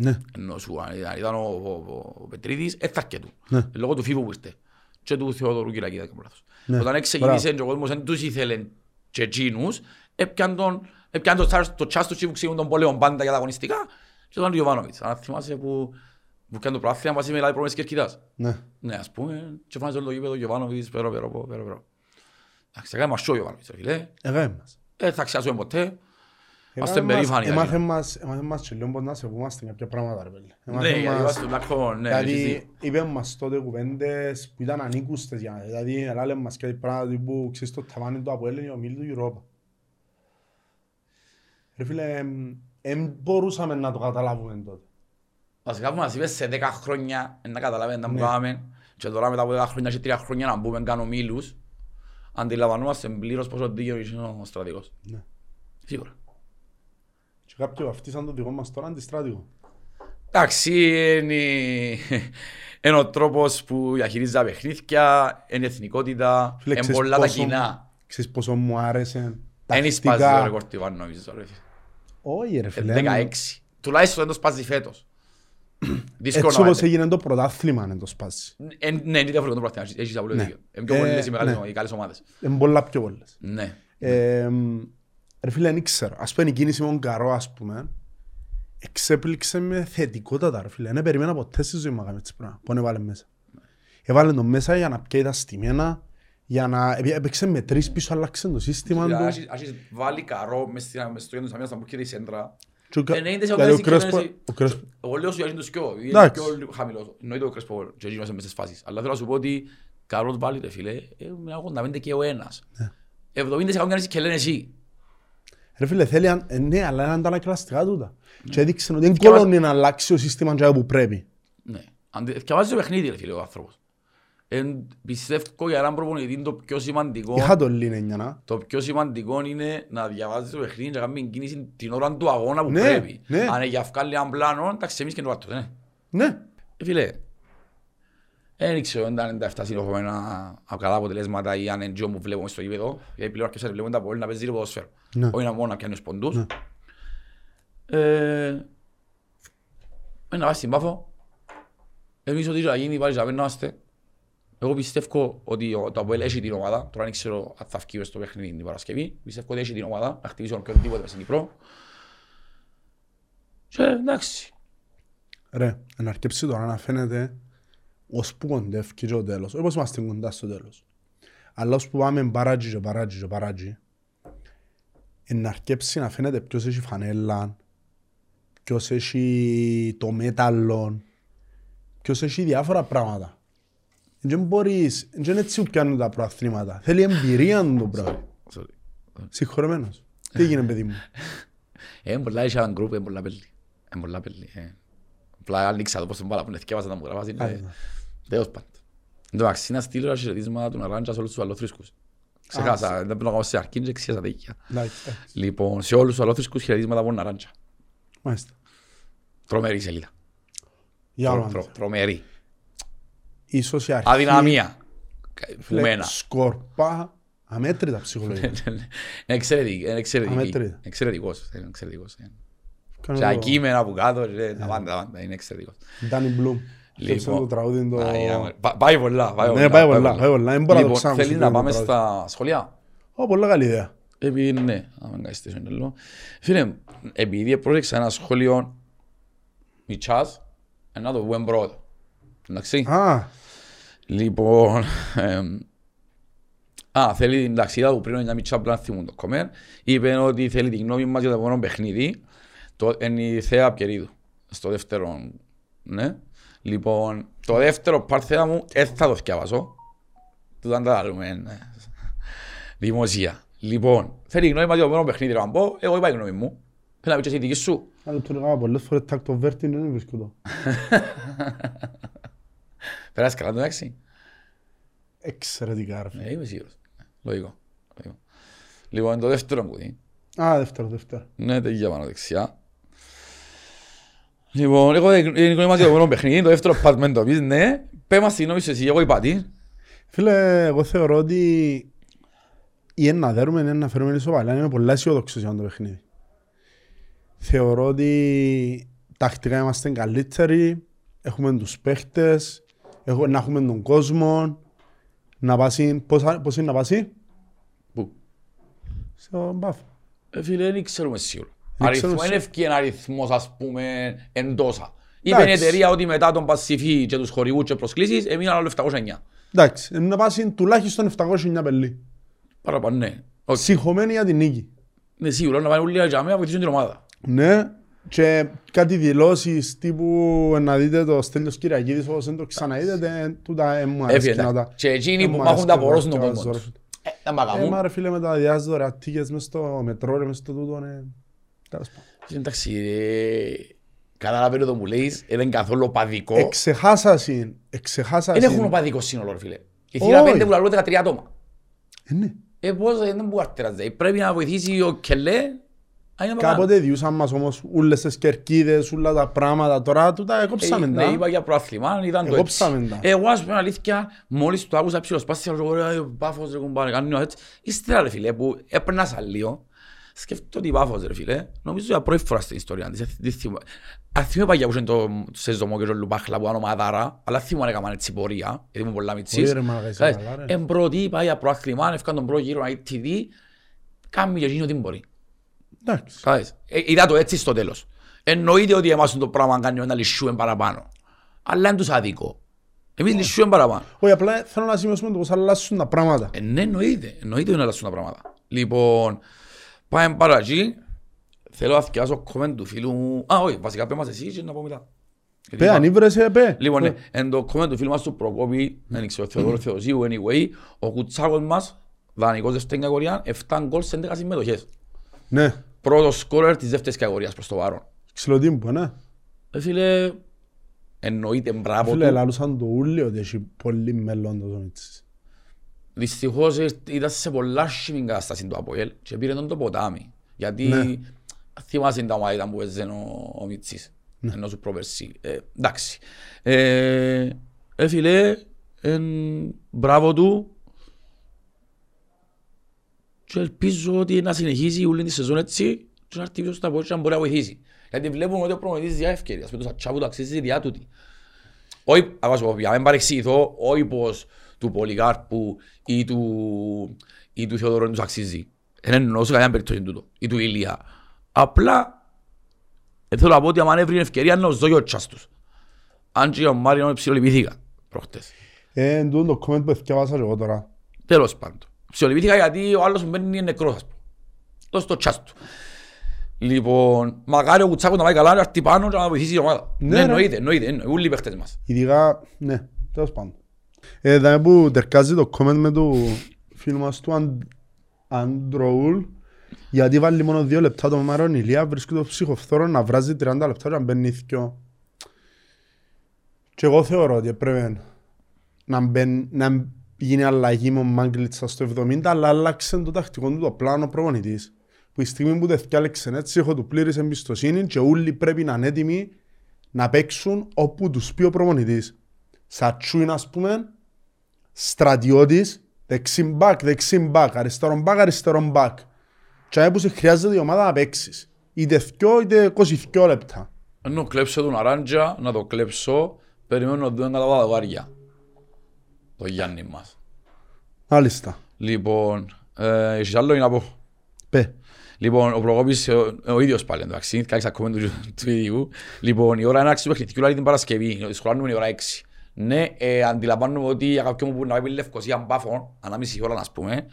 Ναι. Ενώ σου αν ήταν- ήταν ο, ο, ο, ο Πετρίδης, έθαρκε του. Ναι. Λόγω του Φίβου που ήρθε. Και του Θεοδωρού Κυρακή, δεν κάνω λάθος. Ναι. Όταν ξεκινήσε και ο κόσμος δεν τους ήθελε και εκείνους, έπιαν τον, έπιαν το, τσάρ- το τσάς του και που ξέρουν τον πόλεμο πάντα για τα αγωνιστικά και τον Ιωβάνοβιτς. Αν θυμάσαι που, που έκανε το πράθυμα μαζί με λάδι πρόμες Κερκίδας. Ναι. Ναι, ας πούμε, και φάνησε όλο το γήπεδο Ιωβάνοβιτς, περό, περό, περό, περό, περό. Εντάξει, έκανε μας ο Ιωβάνοβιτς, ρε φίλε. Εγώ μας. Ε, θα ξιάσουμε ποτέ. Είμαστε Έμαθε μας- περήφανοι. Έμαθε δηλαδή. μας, έμαθε μας και λίγο πως να σεβούμαστε κάποια πράγματα ρε πέλε. Ναι, Έμαθε γιατί μας- είμαστε τουλάχιστον, ναι, έχεις Δηλαδή δίκιο. είπε μας τότε κουβέντες που ήταν ανήκουστες για μας. Δηλαδή έλαλε μας κάτι πράγματα που ξέρεις το ταβάνι του από έλεγε ο Μίλη του Europa. Ρε φίλε, δεν μπορούσαμε να το καταλάβουμε τότε. Βασικά που μας είπες σε 10 χρόνια να καταλάβαινε τα που Ναι. κάναμε και τώρα μετά από 10 χρόνια και 3 χρόνια να μπούμε κάνω μίλους αντιλαμβανόμαστε πλήρως πόσο δίκαιο είναι ο στρατηγός. Ναι. Σίγουρα. Και κάποιοι βαφτίσαν το δικό μας τώρα αντιστράτηγο. Εντάξει, είναι, είναι ο τρόπος που διαχειρίζει τα παιχνίδια, είναι εθνικότητα, Φίλε, είναι ξέρεις πολλά τα πόσο- κοινά. Ξέρεις πόσο μου άρεσε Δεν σπάζει το τακτικά. ρεκόρ του Ιβάν νομίζω. ρε φίλε. Όχι ρε Ε, φίλε. 16. Τουλάχιστον δεν το σπάζει φέτος. Δύσκολο Έτσι να όπως είναι. έγινε το πρωτάθλημα να το σπάσει. Ε, Ναι, είναι διαφορετικό το πράγμα. Έχεις απολύτω Ναι. δίκιο. Είναι πιο Ε, πολλές οι μεγάλες ναι. οι καλές ομάδες. Είναι πολλά πιο πολλές. Ναι. Ε, ρε φίλε, δεν ξέρω. Ας πούμε η κίνηση με τον Καρό, ας πούμε, εξέπληξε με θετικότατα, ρε φίλε. Δεν περίμενα ποτέ στη ζωή μου να κάνει έτσι πράγμα. Πού έβαλε μέσα. Έβαλε τον μέσα για να πιέει τα στημένα, για να... έπαι- Έπαιξε με τρεις πίσω, άλλαξε το σύστημα του. Έχεις- έχεις βάλει καρό μες στην- μες στο γέντο της αμήνας να μπουκεί η σέντρα. Και ο Κα- Ε, ναι, είναι σε δηλαδή, ο όλες οι Κρέσπο- κοινωνίες- ο Κρέσπο- Εγώ λέω σου γιατί είναι το σκιό, είναι Εντάξει. πιο λίγο χαμηλός. Εννοείται ο Κρέσπο και εκείνος είναι μες στις φάσεις. Αλλά θέλω να σου πω ότι καρός βάλει ρε φίλε, ε, με 85 και ο ένας. Ναι. 70% κάνεις και λένε εσύ. Ρε φίλε, θέλει, αν- ε, ναι, αλλά είναι αντανακλαστικά τούτα. Και έδειξε ότι δεν Και κολώνει να αλλάξει το σύστημα και που πρέπει. Ναι. Αν δε- Διαβάζει το παιχνίδι ρε φίλε ο άνθρωπος. Εν, πιστεύω για έναν προπονητή το πιο σημαντικό Είχα το λίνε να. Το πιο σημαντικό είναι να διαβάζεις το παιχνίδι και να κάνεις κίνηση την ώρα του αγώνα που Ναι, πρέπει. ναι. Αν είναι για βγάλει έναν πλάνο, εντάξει εμείς και το βάτω, ναι. Ναι. Ε, Φίλε, δεν ξέρω αν ήταν τα 7 συνεχόμενα από καλά αποτελέσματα ή αν είναι τζιό που βλέπουμε στο γήπεδο. Γιατί πλέον αρκετά βλέπουμε τα πόλη να παίζει ποδόσφαιρο. Ναι. Όχι να μόνο να πιάνει ποντούς. Ναι. Ε, ε, να βάζει την πάφο. Εμείς ότι θα γίνει πάλι να είμαστε. Εγώ πιστεύω ότι ο- το Αποέλ έχει την ομάδα. Τώρα δεν ξέρω αν θα βγει μες στο παιχνίδι την Παρασκευή. Πιστεύω ότι έχει την ομάδα να χτυπήσει οποιοδήποτε μες στην Κύπρο. Και εντάξει. Ρε, να αρκέψει τώρα να φαίνεται ως που κοντεύει και ο τέλος. Όπως είμαστε κοντά στο τέλος. Αλλά ως που πάμε μπαράτζι και μπαράτζι και μπαράτζι, να αρκέψει να φαίνεται ποιος έχει φανέλα, ποιος έχει το μέταλλο, ποιος έχει διάφορα πράγματα. Δεν μπορείς, δεν είναι έτσι που πιάνουν τα προαθλήματα. Θέλει εμπειρία το πράγμα. Sorry. Συγχωρεμένος. Τι έγινε παιδί μου. Ε, πολλά έχει έναν γκρουπ, είναι πολλά πέλη. Είναι πολλά πέλη. Ε. Απλά άνοιξα το πώς τον μπάλα που είναι θυκεύασα να μου γράφας. είναι- Άρα. Τέλος πάντων. Εν τω μεταξύ, να στείλω ένα χαιρετίσμα του Ναράντζα σε όλους τους αλλοθρήσκους. Ξεχάσα, δεν πρέπει να κάνω σε αρχή και ξέχασα τα ίδια. Εντάξει, εντάξει. Λοιπόν, σε όλους τους αλλοθρήσκους χαιρετίσματα από Ναράντζα. Μάλιστα. Τρομερή σελίδα. Για Τρο- άλλο τρο- άνθρωπο. Τρομερή. Ίσως η αρχή... Αδυναμία. Φίλε, Φουμένα. Σκορπά αμέτρητα ψυχολογικά. Είναι εξαιρετική. Είναι εξαιρετική. Αμέτρητα. Εξαιρετικός. Είναι εξαιρετικός. ε. Κάνω Και τα το- κείμενα που κάτω, ρε, τα πάντα, τα πάντα. Είναι εξαιρετικός. Ντάνι Μπλουμ. Σκέψε το τραγούδι το... Αι, άμα- πα- Πάει πολλά. Πάει Ναι, πολλά, πάει πολλά, πάει πολλά. Δεν μπορώ να το Λοιπόν, ξανακούσω θέλεις το να πάμε τραγούδι. στα σχολεία. Ω, πολλά καλή ιδέα. Επειδή ναι, άμα εγκαιστήσω είναι λίγο. Φίλε, επειδή πρόσεξα ένα σχολείο Μιτσάς, να το βγούμε πρώτο. Εντάξει. Α, Λοιπόν, εμ, α, θέλει την ταξίδα που πριν μια μιτσά πλάν θυμούν το κομμέρ. Είπε ότι θέλει τη γνώμη μας για το επόμενο παιχνίδι. Το, είναι η Θέα Πιερίδου. Στο δεύτερο, ναι. Λοιπόν, το δεύτερο πάρθεα μου, δεν θα το θυκιαβάσω. Του δεν τα άλλουμε, ναι. Δημοσία. Λοιπόν, θέλει η γνώμη μας για το επόμενο παιχνίδι να πω. Εγώ είπα η γνώμη μου. Πρέπει να πεις και εσύ δική σου. Αλλά του έκανα πολλές φορές τάκ το βέρτι δεν βρίσκω το. *laughs* Περάσεις καλά το εντάξει. Εξαιρετικά ρε φίλε. Ναι, είμαι σίγουρος. Λογικό. Λογικό. Λοιπόν, το δεύτερο μου δει. Α, δεύτερο, δεύτερο. Ναι, τέτοια πάνω δεξιά. Λοιπόν, εγώ γενικό είμαστε το πρώτο παιχνίδι, το δεύτερο πας μεν το πεις, ναι. Πες μας συγγνώμη σου εσύ, εγώ είπα τι. Φίλε, εγώ θεωρώ ότι ή είναι να δέρουμε ή να φέρουμε ισοπαλία. Είμαι πολλά αισιοδόξος για το παιχνίδι. Θεωρώ ότι τακτικά είμαστε καλύτεροι, έχουμε τους παίχτες, έχουμε, να έχουμε τον κόσμο, να πάσει, πώς, πώς είναι να πάσει, Πού; στο μπάφο. Ε, φίλε, δεν ξέρουμε σίγουρα. Δεν Αριθμό, ξέρουμε είναι σίγουρα. ευκαιρία αριθμός, ας πούμε, εντόσα. Είπε η Εντάξει. εταιρεία ότι μετά τον Πασιφί και τους χορηγούς και προσκλήσεις, έμειναν άλλο 709. Εντάξει, είναι να πάσει τουλάχιστον 709 πελί. Παραπάνω, ναι. Οκ. Συγχωμένοι για την νίκη. Ναι, σίγουρα να πάνε όλοι για μένα να βοηθήσουν την ομάδα. Ναι, και κάτι δηλώσεις τύπου να δείτε το Στέλιος Κυριακίδης όπως δεν το ξαναείδετε, τούτα ε, μου αρέσκει Έφυγε. να τα... Και εκείνοι ε, που μου μάχουν τα αρέσκει απορρώσουν να τον τα κόσμο βάζω, τους. ρε. Ε, να μ' Ε, αγαμούν. μα ρε φίλε με τα διάζεις δωρεατίκες μες στο μετρό ρε μες στο τούτο, ναι. Τέλος πάντων. Εντάξει, ρε. Καταλαβαίνω το που λέεις, ε, δεν είναι καθόλου οπαδικό. Εξεχάσασιν, εξεχάσασιν. Δεν έχουν οπαδικό σύνολο, ρε φίλε. Η θύρα Όχι. πέντε που λαλούν 13 άτομα. Ε, ναι. Ε, πώς ε, δεν μπορεί να τεράζει. Πρέπει να βοηθήσει ο Κελέ. αν είναι μπακάν. Κάποτε διούσαν μας όμως ούλες τις κερκίδες, ούλα τα πράγματα, τώρα τούτα έκοψαμε Ε, Ναι, τα. είπα για προάθλημα, ήταν το Εγώ έτσι. ψάμε τα. Εγώ ας πούμε αλήθεια, μόλις το άκουσα ψιλοσπάσει, εγώ ρε, ο Πάφος ρε κουμπάρε, κάνει έτσι. Ύστερα ρε φίλε, που έπαιρνα λίγο, σκέφτομαι ότι Πάφος ρε φίλε, νομίζω για πρώτη φορά στην ιστορία της. δεν θυμώ- Αν θυμώ παγιά που ήταν το σεζομό και το Λουπάχλα που ήταν ομαδάρα, αλλά θυμώ αν έκαναν έτσι πορεία, γιατί ήμουν πολλά μητσής. Όχι, ρε, μαλάκα, είσαι Ξέρεις, καλά, ρε. Εν πρώτη, πάει για προάθλημα, έφκαν τον πρώτο γύρο να δει TV, κάνει και εκείνο ό,τι μπορεί. Εντάξει. Κάτες. Ε, είδα το έτσι στο τέλος. Εννοείται ότι εμάς το πράγμα κάνει να λυσσούμε παραπάνω. Αλλά είναι τους άδικο. Εμείς λυσσούμε παραπάνω. Όχι, απλά θέλω να σημειώσουμε το πώς αλλάσουν τα πράγματα. Ε, ναι, εννοείται. Εννοείται ότι να αλλάσουν τα πράγματα. Λοιπόν, πάμε πάρα εκεί. Θέλω να θυκιάσω comment του φίλου μου. Α, όχι, βασικά πέ μας εσύ και να πω μετά. Γιατί Πέ, είπα- αν ήβρεσαι, πέ. Λοιπόν, ναι, εν το comment του φίλου μας του Προκόπη, δεν ξέρω, Θεοδόρου Θεοδοσίου, anyway, ο κουτσάκος μας, δανεικός δεύτερη κατηγορία, 7 γκολ σε 11 συμμετοχές. Ναι. Πρώτος σκόρερ της δεύτερης κατηγορίας προς το παρόν. Ξυλοτύμπο, ναι. Ε, φίλε, εννοείται μπράβο Φίλε, του. λαλούσαν το ούλι ότι έχει πολύ μέλλον το Ζωνίτσις. Δυστυχώς ε, ήταν σε πολλά σχήμη κατάσταση του Αποέλ και πήρε τον το ποτάμι. Γιατί Ναι. θυμάσαι τα ομάδα ήταν που έζησε ο, ο Μιτσής. Ενώ σου προπερσί. Ε, εντάξει. Ε, ε, φίλε, εν, μπράβο του. Και ελπίζω ότι να συνεχίσει όλη τη σεζόν έτσι και να έρθει πίσω στα πόδια και να μπορεί να βοηθήσει. Γιατί βλέπουμε ότι ο προμονητής διά ευκαιρίας. Με το σατσάβου του αξίζει διά τούτη. Όχι, ακόμα σου πω, για να μην παρεξηγηθώ, όχι πως του Πολυκάρπου ή του, ή του Θεοδωρού τους αξίζει. Δεν εννοώ σε κανένα περίπτωση τούτο. Ή του Ηλία. Απλά, ε, θέλω να πω ότι αν έβρινε ευκαιρία να ζω και ο τσάς τους. Αν και ο Μάριο ψιλολυπήθηκα προχτές. Ε, εν τούτο το comment που εθιάβασα και εγώ τώρα. Τέλος πάντων. Ψιλολυπήθηκα γιατί ο άλλος μου μπαίνει είναι νεκρός, ας πούμε. Δώσ' το τσάς του. Λοιπόν, μακάρι ο Κουτσάκος να πάει καλά, να έρθει πάνω και να βοηθήσει η ομάδα. Ναι, Ναι, ρε. εννοείται, εννοείται, εννοείται. Όλοι οι παίχτες μας. Ειδικά, ναι, τέλος πάντων. Ε, δάμε που τερκάζει το comment με του φίλου μας του Αν- Αντροούλ γιατί βάλει μόνο δύο λεπτά το Μάρον Ηλία βρίσκει το ψυχοφθόρο να βράζει 30 λεπτά και να μπαίνει θκιο. Και εγώ θεωρώ ότι έπρεπε να, μπαίνει, να γίνει αλλαγή με ο Μάγκλητσα στο 70 αλλά άλλαξε το τακτικό του το πλάνο προπονητής. Που η στιγμή που δεν θυκάλεξε έτσι έχω του πλήρης εμπιστοσύνη και όλοι πρέπει να είναι έτοιμοι να παίξουν όπου τους πει ο προπονητής. Σατσούιν ας πούμε, στρατιώτης, δεξιν μπακ, δεξιν μπακ, αριστερόν μπακ, αριστερόν μπακ. Και αν έπουσε χρειάζεται η ομάδα να παίξεις. Είτε 2 είτε 22 λεπτά. Ενώ κλέψω τον Αράντζα, να το κλέψω, περιμένω να δούμε κατά τα βάρια. Το Γιάννη μας. Μάλιστα. Λοιπόν, ε, έχεις άλλο να πω; Πε. Λοιπόν, ο Προκόπης, ο, ο ίδιος πάλι εντάξει, κάλυψα ακόμα του, του ίδιου. Λοιπόν, η ώρα έναρξης του παιχνιδιού λέει την Παρασκευή, σχολάνουμε η ώρα 6. Ναι, ε, αντιλαμβάνομαι ότι για κάποιον που να πάει Λευκοσία μπάφων, ανάμιση ώρα να πούμε,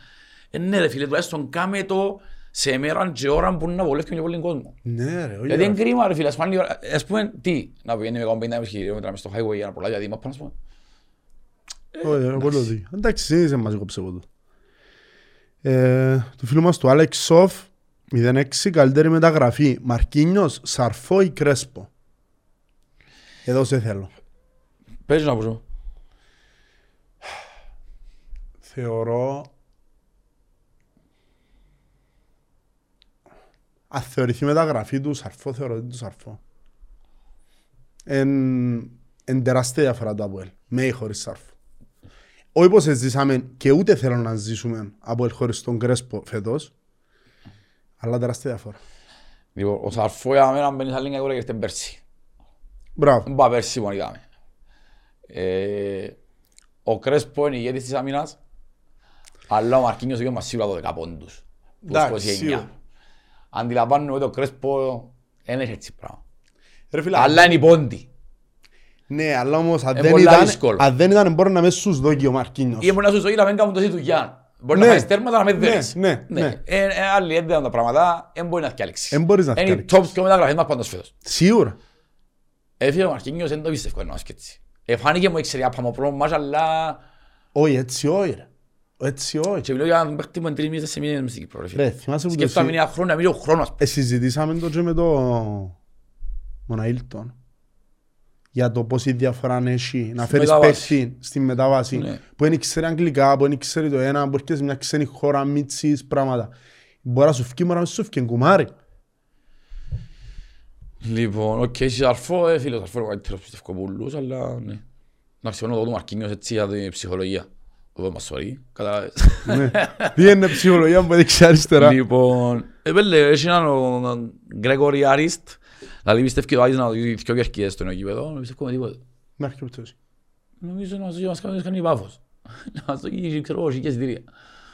ε, ναι ρε φίλε, τουλάχιστον κάμε το σε μέρα και ώρα που να βολεύει και πολύ κόσμο. Ναι ρε, όχι. Γιατί είναι ρε. κρίμα ρε φίλε, ας πούμε, ας πούμε, τι, να πηγαίνει με 150 χιλιόμετρα μες στο highway για να προλάβει γιατί μάπα, ας πούμε. Όχι, ρε, πολύ δίκιο. Εντάξει, συνήθιζε μας κόψε εγώ του. Ε, του φίλου μας του Άλεξ Σοφ, 0-6 καλύτερη μεταγραφή. Μαρκίνιος, Σαρφό ή Κρέσπο. Εδώ σε θέλω. Πες να πω. Θεωρώ... Αν θεωρηθεί μεταγραφή του Σαρφό, θεωρώ ότι του Σαρφό. Εν, εν τεράστια διαφορά το Αποέλ. Με ή χωρίς Σαρφό. Όχι πως ζήσαμε και ούτε θέλω να ζήσουμε Αποέλ χωρίς τον Κρέσπο φέτος. Αλλά τεράστια διαφορά. Λοιπόν, ο Σαρφό για μένα μπαίνει σαν λίγα κόρα και στην πέρσι. Μπράβο. Δεν πάει πέρσι μόνο είδαμε. Ε, ο Κρέσπο είναι ηγέτης της αμήνας, αλλά ο Μαρκίνιος είχε μας σίγουρα 12 πόντους. Τους Εντάξει, 29. σίγουρα. Αντιλαμβάνομαι ότι ο Κρέσπο δεν έχει έτσι πράγμα. Ρε φίλε, Αλλά είναι οι πόντοι. Ναι, αλλά όμως αν Ε, δεν πολλά ήταν, δύσκολο. αν δεν ήταν μπορεί να μες στους δόκι ο Μαρκίνιος. Ή μπορεί να σου ζωή να μην κάνουν τόση δουλειά. Μπορεί Ναι. να φάεις τέρματα να μην Ναι, δέρεις. ναι, ναι. Ε, ε, Άλλοι δεν δίνουν τα πράγματα, δεν μπορεί να θυκιάλεξεις. Εν μπορείς να Είναι οι θυκιάλεξεις. top και μεταγραφές μας πάντως φέτος. Σίγουρα. Έφυγε ο Μαρκίνιος, δεν το πίστευκο να και έτσι. Εφάνηκε μου εξαιρετικά από πρώτο μάτς, αλλά Όχι, έτσι όχι ρε. Έτσι όχι. και μιλώ για έναν παίχτη που είναι τρεις μήνες σε μήνες μες στην Κύπρο. ρε φίλε. Ρε, θυμάσαι που το Σκέφτομαι συ- ένα χρόνο να μείνει ο χρόνος. ε, συζητήσαμε το και με το Μοναήλτον για το πώς η διαφορά έχει να φέρεις μετάβαση. παίχτη στη μετάβαση Ναι. που δεν ξέρει αγγλικά, που δεν ξέρει το ένα, που έρχεται σε μια ξένη χώρα, μίτσις, πράγματα. Μπορεί να σου φύγει, μπορεί να σου φύγει, κουμάρι. Λοιπόν, οκ, εσύ αρφό, ε, φίλος, αρφό είναι ο καλύτερος πιστεύω από όλους, αλλά ναι. Να ξέρω το του Μαρκίνιος έτσι για την ψυχολογία. Εδώ μας σωρεί, καταλάβες. Ναι. Πήγαινε ψυχολογία που έδειξε αριστερά. Λοιπόν, ε, πέλε, έχει έναν ο Γκρέγορι Άριστ, δηλαδή πιστεύει ο Άρης να δει δυο κερκίδες στο νέο γήπεδο, δεν πιστεύω με τίποτα. Με αρχή πτώση. Νομίζω να μας δει, μας κάνει- μας κάνει βάφος. Να μας δει, ξέρω εγώ, και εισιτήρια.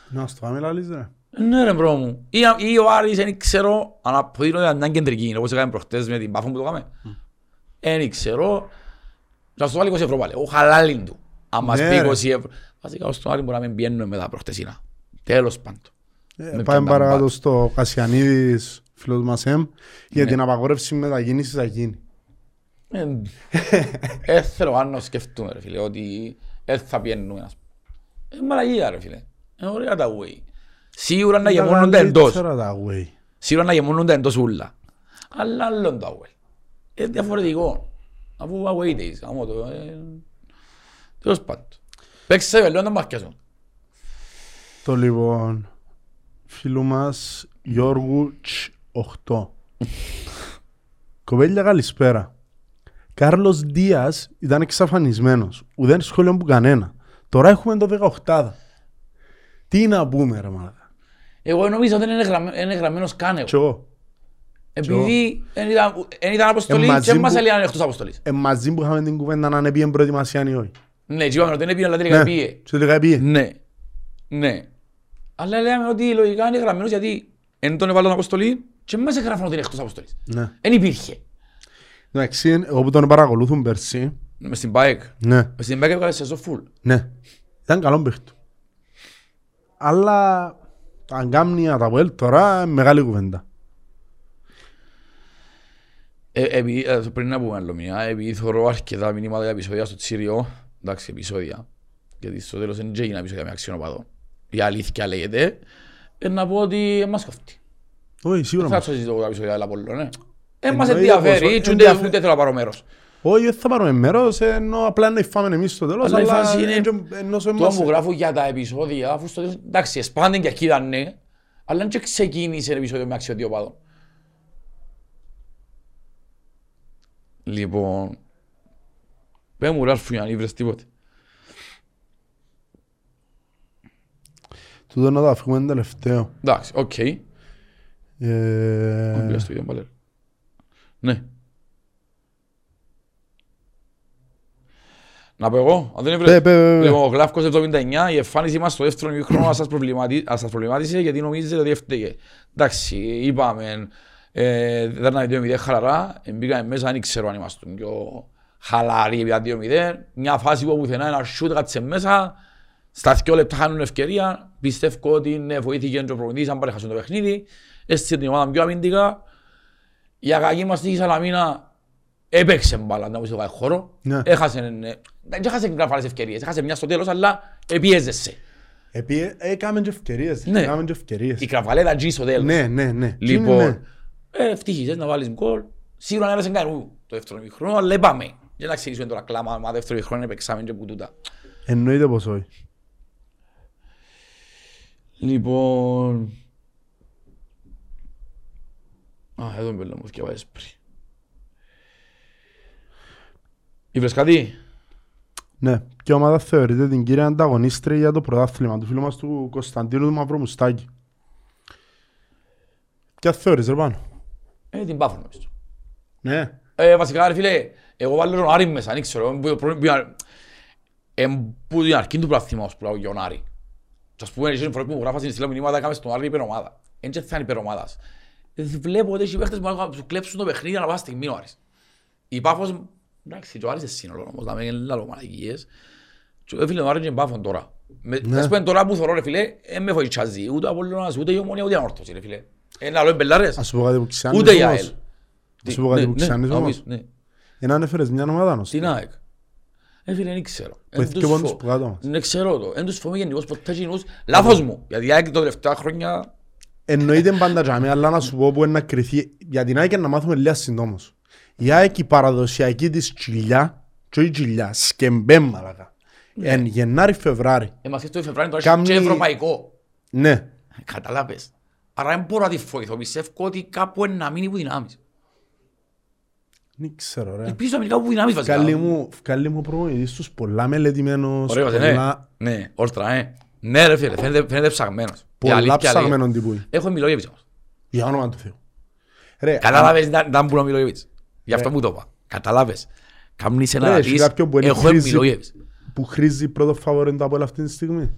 Να στο πάμε λαλείς ρε. Ναι ρε μπρο μου. Ή, ή ο Άρης, δεν ξέρω, αν αποδείγνω ότι ήταν κεντρική, όπως έκαμε προχτές με την Πάφο που το έκαμε. Δεν ξέρω. Να σου βάλει 20 ευρώ πάλι, ο χαλάλιν του. Αν μας Ναι, πει ρε. 20 ευρώ. Βασικά, ως τον Άρη μπορεί να μην πιένουμε μετά προχτεσίνα. Τέλος πάντων. Ε, Με Πάμε ποιον παρακάτω τα στο Κασιανίδης, φίλος μας εμ, για Ναι. την απαγόρευση μετακίνησης θα γίνει. Δεν θέλω αν να σκεφτούμε ρε φίλε, ότι δεν θα πιένουμε. ας πούμε. Ε, μαλαγία ρε φίλε. Είναι ωραία τα way. Σίγουρα να γεμώνονται εντός. Καλύτερα τα way. Σίγουρα να γεμώνονται εντός ούλα. Αλλά άλλο είναι το away. Είναι διαφορετικό. Αφού away days, γαμώ το. ε, Τέλος πάντων. Παίξε σε βελόν να μαρκιάσουν. Το λοιπόν, φίλου μας Γιώργου Τσ 8. Κοπέλια καλησπέρα. Κάρλος Δίας ήταν εξαφανισμένος. Ουδέν σχόλιο που κανένα. Τώρα έχουμε το 18. Τι να πούμε ρε μάλακα. Εγώ νομίζω ότι είναι γραμμέ- είναι γραμμένος καν εγώ. Κι εγώ. Επειδή δεν ήταν- δεν ήταν αποστολή Ε, μαζί και μας που- έλεγαν εκτός αποστολής. Ε, μαζί που είχαμε την κουβέντα να είναι πήγαινε προετοιμασία ή όχι. Ναι, και είπαμε ότι δεν πήγε, αλλά τελικά πήγε. και τελικά πήγε. Ναι. Ναι. Αλλά λέμε ότι λογικά είναι γραμμένος γιατί εν τον έβαλαν αποστολή και μας έγραφαν ότι είναι εκτός αποστολής. Ναι. Δεν υπήρχε. Εντάξει, εγώ που τον παρακολουθούν πέρσι, Μες στην ΠΑΕΚ. ναι, Μες στην ΠΑΕΚ έβγαλε σε φουλ. ναι, ήταν καλό παίχτο. Αλλά τα αγκάμνια, τα Αποέλ τώρα, μεγάλη κουβέντα. Ε, επειδή, ε, πριν να πούμε άλλο μια, επειδή θωρώ αρκετά μηνύματα για επεισόδια στο Τσίριο, εντάξει επεισόδια, γιατί στο τέλος δεν έγιναν επεισόδια με αξιονοπαδό. Η αλήθεια λέγεται, ε, να πω ότι ε, μας κοφτεί. Όχι, Δεν σίγουρα θα μας. το συζητώ τα επεισόδια αλλά πολλών, ναι. Ε, μας Εννοείται ενδιαφέρει, πως, και ούτε, ενδιαφέρει. ούτε θέλω να πάρω μέρος. Όχι, δεν θα πάρουμε μέρος, ενώ απλά να φάμε εμείς στο τέλος, Αλλά η αλλά φάση είναι- ενώ σε Το εμάς... που γράφω για τα επεισόδια, αφού στο τέλος, εντάξει, εσπάνε και εκεί ήταν ναι, αλλά δεν και ξεκίνησε το επεισόδιο με αξιωτιοπάδο. Λοιπόν, πέ μου ρε Αλφουγιάννη, ήβρες τίποτε. Τούτο να το αφήσουμε τελευταίο. Εντάξει, οκ. Ε, Πήγα στο ίδιο πάλι. Ναι. Να πω εγώ, αν δεν Πε, έβρες. πε, πε, πε. Λοιπόν, ο Γλάφκος 79, η εμφάνιση μας στο δεύτερο ημίχρονο σας, προβληματί... ας σας προβλημάτισε γιατί νομίζετε ότι έφταιγε. Εντάξει, είπαμε, ε, δεν ήταν 2-0 χαλαρά, ε, μπήκαμε μέσα, δεν ξέρω αν είμαστε πιο χαλαροί για 2-0. Μια φάση που πουθενά ένα σούτ κάτσε μέσα, στα δυο λεπτά χάνουν ευκαιρία, πιστεύω ότι ναι, βοήθηκε και ο προπονητής αν παρέχασαν το παιχνίδι, έστησε την ομάδα πιο αμυντικά. Η ακαγή μας στη Σαλαμίνα έπαιξε μπάλα, να πεις το χώρο. Ναι. Έχασε, ε, δεν έχασε κάποιες ευκαιρίες, έχασε μια στο τέλος, αλλά επίεζεσαι. Επί, έκαμε και ευκαιρίες. Ναι. Έκαμε και ευκαιρίες. Η κραβαλέτα G στο τέλος. Ναι, ναι, ναι. Τι είναι, Λοιπόν, ναι. ε, ευτυχίζεις να βάλεις γκολ. Σίγουρα δεν έρασαν καν το δεύτερο μήχρονο, αλλά είπαμε. Για να ξεκινήσουμε τώρα κλάμα, μα δεύτερο μήχρονο είναι παίξαμε και που τούτα. Εννοείται πως όχι. Λοιπόν... Α, εδώ με μου θυκευάζεις πριν. Ήβρες κάτι; Ναι. Και η ομάδα θεωρείται την κύρια ανταγωνίστρια για το πρωτάθλημα του φίλου μας του Κωνσταντίνου του Μαυρομουστάκη. Ποια θεωρείς ρε πάνω. Ε, την πάφω νομίζω. Ναι. Ε, βασικά ρε φίλε, εγώ βάλω τον Άρη μέσα, δεν ξέρω. ε, που- που- που- ε, Που την αρχή του πρωταθλήματος που λέω για τον Άρη. Και ας πούμε, οι φορές που μου γράφα στην στήλα μηνύματα, έκαμε στον Άρη υπερομάδα. Εν και θα είναι υπερομάδας. Ε, βλέπω ότι οι παίχτες μου να σου κλέψουν το παιχνίδι να πας στιγμή ο Άρης. Η Πάφος, εντάξει, και ο Άρης είναι σύνολος όμως, να μην λαλώ μαλακίες. Και ε, φίλε, ο Άρης είναι Πάφον τώρα. Με- Ναι. Ας πούμε τώρα που θωρώ ρε φίλε, ε, με βοηθάζει ούτε ο Απολλώνας, ούτε η Ομόνια, ούτε η Ανόρθωση ρε φίλε. Ε, να λέω εμπελάρες. Ας σου πω κάτι που ξέρεις Ούτε η όμως. ΑΕΛ. Ας σου πω κάτι Ναι, που ναι, ξέρεις να όμως. πεις, ναι. Εν ανέφερες μια ομάδα νοστη. Την ΑΕΚ. Ε, φίλε, δεν ξέρω. Που Εν έχει τους και πόντους φο- που κάτω μας. Δεν ξέρω το. Εν τους φοβούμαι γενικώς ποτέ κοινούς. Λάθος μου. Γιατί η ΑΕΚ τα τελευταία χρόνια... Εννοείται πάντα τζάμε, αλλά να σου πω που είναι να κρυθεί. Για την ΑΕΚ να μάθουμε λίγα συντόμως. Η ΑΕΚ η παραδοσιακή της τσιλιά, και όχι τσιλιά, σκεμπέ μαλακα. Εν Γενάρη-Φεβράρη. Ε, μας το Φεβρουάριο τώρα Κάμνη- έχει και ευρωπαϊκό. Ναι. Ε, Καταλάβες. Άρα δεν μπορώ να τη φοηθώ. Πιστεύω ότι κάπου είναι να μείνει που δυνάμεις. Δεν ξέρω ρε. Ελπίζω να μείνει κάπου που δυνάμεις βασικά. Βγάλει μου, βγάλει μου προπονητής τους πολλά μελετημένος, Ωραίος, ε, πολλά, ναι. Ναι, όρτρα, ε. Ναι ρε φίλε, φαίνεται, φαίνεται ψαγμένος. Η πολλά αλήθεια λέει. ψαγμένον τύπου. Έχω Μιλόγεβιτς όμως. Για όνομα του Θεού. Ρε, Κατάλαβες να να μπουν ο Μιλόγεβιτς. Γι' αυτό που το είπα. Κατάλαβες. Κάμνεις ένα Ρε, να έχει πεις, κάποιον που είναι έχω χρήση- Μιλόγεβιτς. που χρήζει πρώτο φαβορέν το Απόλλα αυτή τη στιγμή.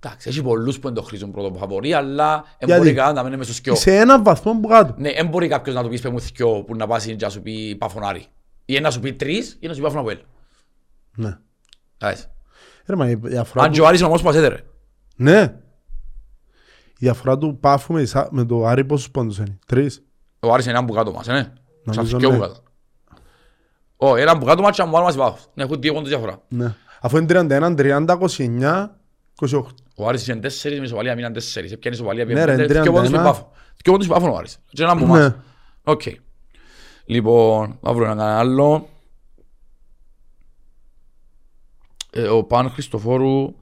Εντάξει, έχει πολλούς που δεν το χρήζουν πρώτο φαβορή, αλλά δεν Γιατί; μπορεί κανένα να μένει μες στο σκιό. Σε έναν βαθμό που κάτω. Ναι, δεν μπορεί κάποιος να του πεις πες μου θκιό που να πάσει και να σου πει παφωνάρι. Ή να σου πει τρεις ή να σου πει παφωνα Ναι. Κατάλαβες. Ρε, μα η διαφορά Αν του... και ο Άρης είναι όμως που μας έδερε. Ναι. Η διαφορά του Πάφου με, Ισα- με το Άρη πόσους πόντους είναι; Τρεις. Ο Άρης είναι έναν που κάτω μας, ε, ναι. Νομίζω Σαν θκιό ναι. που κάτω. Ω, έναν που κάτω μας και αν μου άλλο μας υπάρχει. Ναι, έχουν δύο πόντους διαφορά. Ναι. Αφού είναι 31, 30, 29, 28. Ο Άρης είναι τέσσερις, με ισοπαλία μείναν τέσσερις. Έπιανε ισοπαλία, Ναι, ρε, πήγαινε πέντε, 31. δύο πόντους με πάφο. Δύο πόντους με πάφο ο Άρης. Και έναν που μας. Ναι. Οκ. Λοιπόν, θα βρω έναν άλλο. Ε, ο Παν Χριστοφόρου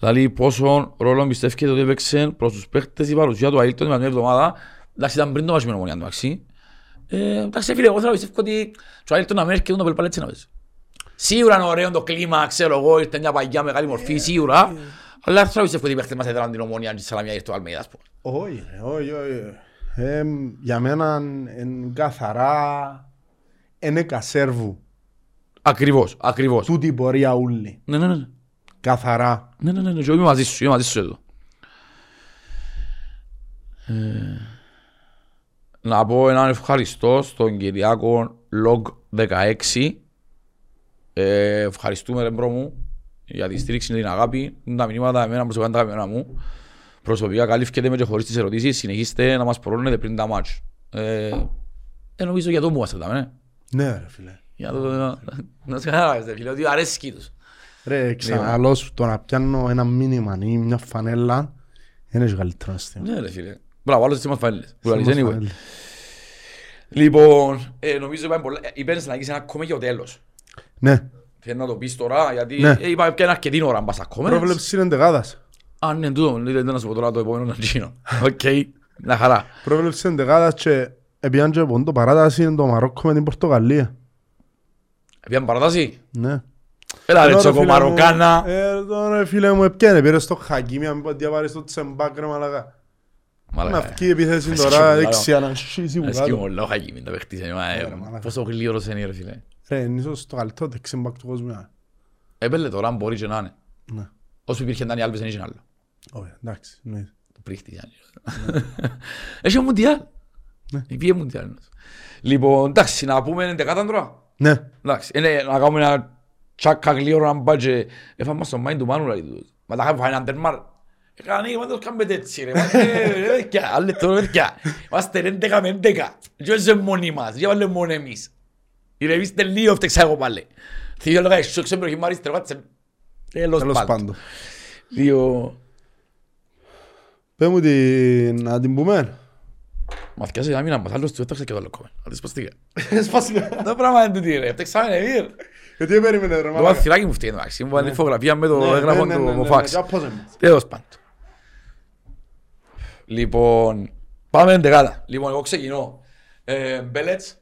λέει πόσο ρόλο πιστεύετε ότι έπαιξε προς τους παίχτες η παρουσία του Αίλτον την μια εβδομάδα. Εντάξει, ήταν πριν το μάτσο με την ομονία, εντάξει. Ε, εντάξει, φίλε, εγώ θέλω να πιστεύω ότι ο Αίλτον να μην έρχεται το πέλπαλ έτσι να παίζει. Σίγουρα είναι ωραίο το κλίμα, ξέρω εγώ, ήρθε μια παγιά μεγάλη μορφή, σίγουρα. Αλλά θέλω να πιστεύω ότι οι παίχτες μας έδραν την ομονία και της Σαλαμιά ήρθε ο Αλμέιδα, ας πούμε. Όχι, ρε, όχι, όχι. Ε, για μένα είναι καθαρά είναι κασέρβου. Ακριβώς, ακριβώς. Τούτη η πορεία ούλη. Ναι, ναι, ναι. Καθαρά. Ναι, ναι, ναι, ναι, και εγώ είμαι μαζί σου, είμαι μαζί σου εδώ. Ε, να πω έναν ευχαριστώ στον Κυριάκο Log 16. Ε, ευχαριστούμε ρε bro μου για τη στήριξη και την αγάπη. Είναι τα μηνύματα εμένα προσωπικά τα αγαπημένα μου. Προσωπικά καλύφκετέ με και χωρίς τις ερωτήσεις. Συνεχίστε να μας πωρώνετε πριν τα ματς. Ε, ε, νομίζω για το μου είμαστε τα ναι. Ναι ρε φίλε. Για το... Να σε καταλάβεις ρε φίλε, ότι αρέσκει τους. Ρε, ξαναλώς σου το να πιάνω ένα μήνυμα ή μια φανέλα είναι και καλύτερο αστείο. Ναι ρε φίλε. Μπράβο, άλλος έτσι μας φανέλες. Που λαλείς, Μας anyway. φανέλα. Λοιπόν, ε, νομίζω είπαμε πολλά. ε, Είπες να αγγίσεις ένα ακόμα και ο τέλος. Ναι. Θέλω να το πεις τώρα, γιατί Ναι. ε, είπαμε και ένα αρκετή ώρα αν πας ακόμα. Πρόβλεψη είναι εντεγάδας. Α, ναι, τούτο, λέτε να σου πω τώρα το επόμενο να γίνω. *laughs* Οκ, να χαρά. Πρόβλεψη είναι εντεγάδας και επιάν και πόντο παράταση είναι το Μαρόκο με την Πορτογαλία. Επιάν παρατάση. Ναι. Έλα ρε Τώρα, τσοκο φίλε Μαροκάνα. μου, Ε, τώρα φίλε μου επιάνε, πήρε στο Χακίμι, αν πω διαβάρεις το Τσεμπάκ ρε μαλακά. Να Μαλάκα. βγει η επίθεση Αρέσκει τώρα μου, δεξιά να σχίσει που Αρέσκει μου κάτω. όλα ο Χακίμι, τα παίχτησε. μα, ε, ρε, μαλάκα. Πόσο γλύωρος είναι ρε φίλε. Ρε, είναι ίσως το καλύτερο δεξιμπάκ του κόσμου. ε. Έπαιρνε τώρα, αν μπορεί και να είναι. Ναι. Όσο υπήρχε Ντάνι Άλβες δεν είχε άλλο. Όχι, εντάξει. ναι. Το πρίχτη ήταν. Έχει ο Μουντιάλ. Ναι. Πήγε Μουντιάλ. Λοιπόν, εντάξει, να πούμε εντεκάταν τώρα. Ναι. Εντάξει, είναι να κάνουμε ένα τσάκα γλύωρο να πάει και έφαμε μας στο mind του Μάνου δηλαδή τούτος. Μα τα είχαμε φάει έναν τερμάρ. Έκανε, είμαστε κάνουμε έτσι ρε, είμαστε ρε παιδιά, άλλοι τώρα παιδιά. Είμαστε ρε 11 με 11. Και όχι μόνοι μας, και βάλε μόνο εμείς. Ηρεμήστε λίγο, φταίξα εγώ πάλι. Θέλω να σου ξέρω προχημάρι, στρεβάτσε. Τέλος Τέλος πάντων. πάντων. Δύο... Πες μου την, να την πούμε. Μαθηκιάζει άμυνα μας, άλλος του έφταξε και το λοκόμεν. Αν τις παστήκε. Σπάσικα. Το πράγμα είναι τούτη ρε, έφταξαμε εμείς. Γιατί περίμενε ρε Το μαλάκα. βαθυράκι μου φταίει εντάξει, μου βάλει φωτογραφία με το Ναι, έγγραφο ναι, του ναι, ναι, Μοφάξ. ναι, ναι, πώς είναι. Τέλος πάντων. Λοιπόν, πάμε δεκάδα. Λοιπόν, εγώ ξεκινώ. Ε, Μπέλετς,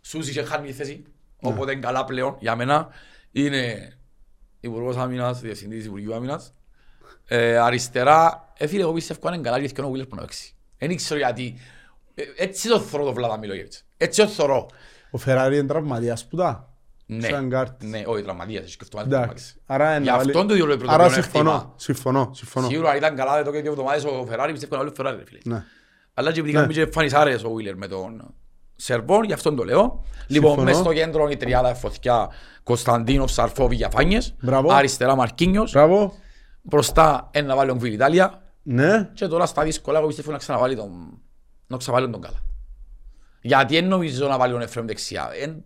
Σούση είχε χάνει η θέση, Ναι. οπότε είναι καλά πλέον για μένα. Είναι Υπουργός Άμυνας, Διευθυντής Υπουργείου Άμυνας. Ε, αριστερά, ε, φίλε, εγώ πιστεύω αν είναι καλά γιατί ο Βίλερ που να παίξει. Δεν ξέρω γιατί. Ε, έτσι το θωρώ το Βλάτα Μιλόγεβιτς. Έτσι το θωρώ. Ο Φεράρι είναι τραυματίας που τα. Ναι, Σαν κάρτης. ναι, όχι τραυματίας, έχει σκεφτόμαστε τραυματίας. Εντάξει. Άρα είναι Γι' να βάλει- αυτόν το διόλου είναι Άρα πρώτο συμφωνώ. πλεονέκτημα. Συμφωνώ. Συμφωνώ. Σίγουρα αν ήταν καλά εδώ και δύο εβδομάδες ο Φεράρι, πιστεύω να βάλει ο Φεράρι, ρε φίλε. Ναι. Αλλά και επειδή Ναι. κάνουμε και φανισάρες ο Βίλερ με τον Σερβόν, γι' αυτόν το λέω. Λοιπόν, Συμφωνώ. μες στο κέντρο η τριάδα φωτιά Κωνσταντίνοφ, Σαρφόβι, Διαφάνιες. Μπράβο. Αριστερά Μαρκίνιος. Μπράβο. Μπροστά ένα βάλει τον Βιλιτάλια. Ναι. Και τώρα στα δύσκολα εγώ πιστεύω να ξαναβάλει τον, να ξαβάλει τον καλά. Γιατί δεν νομίζω να βάλει τον Εφραίμ δεξιά. Εν...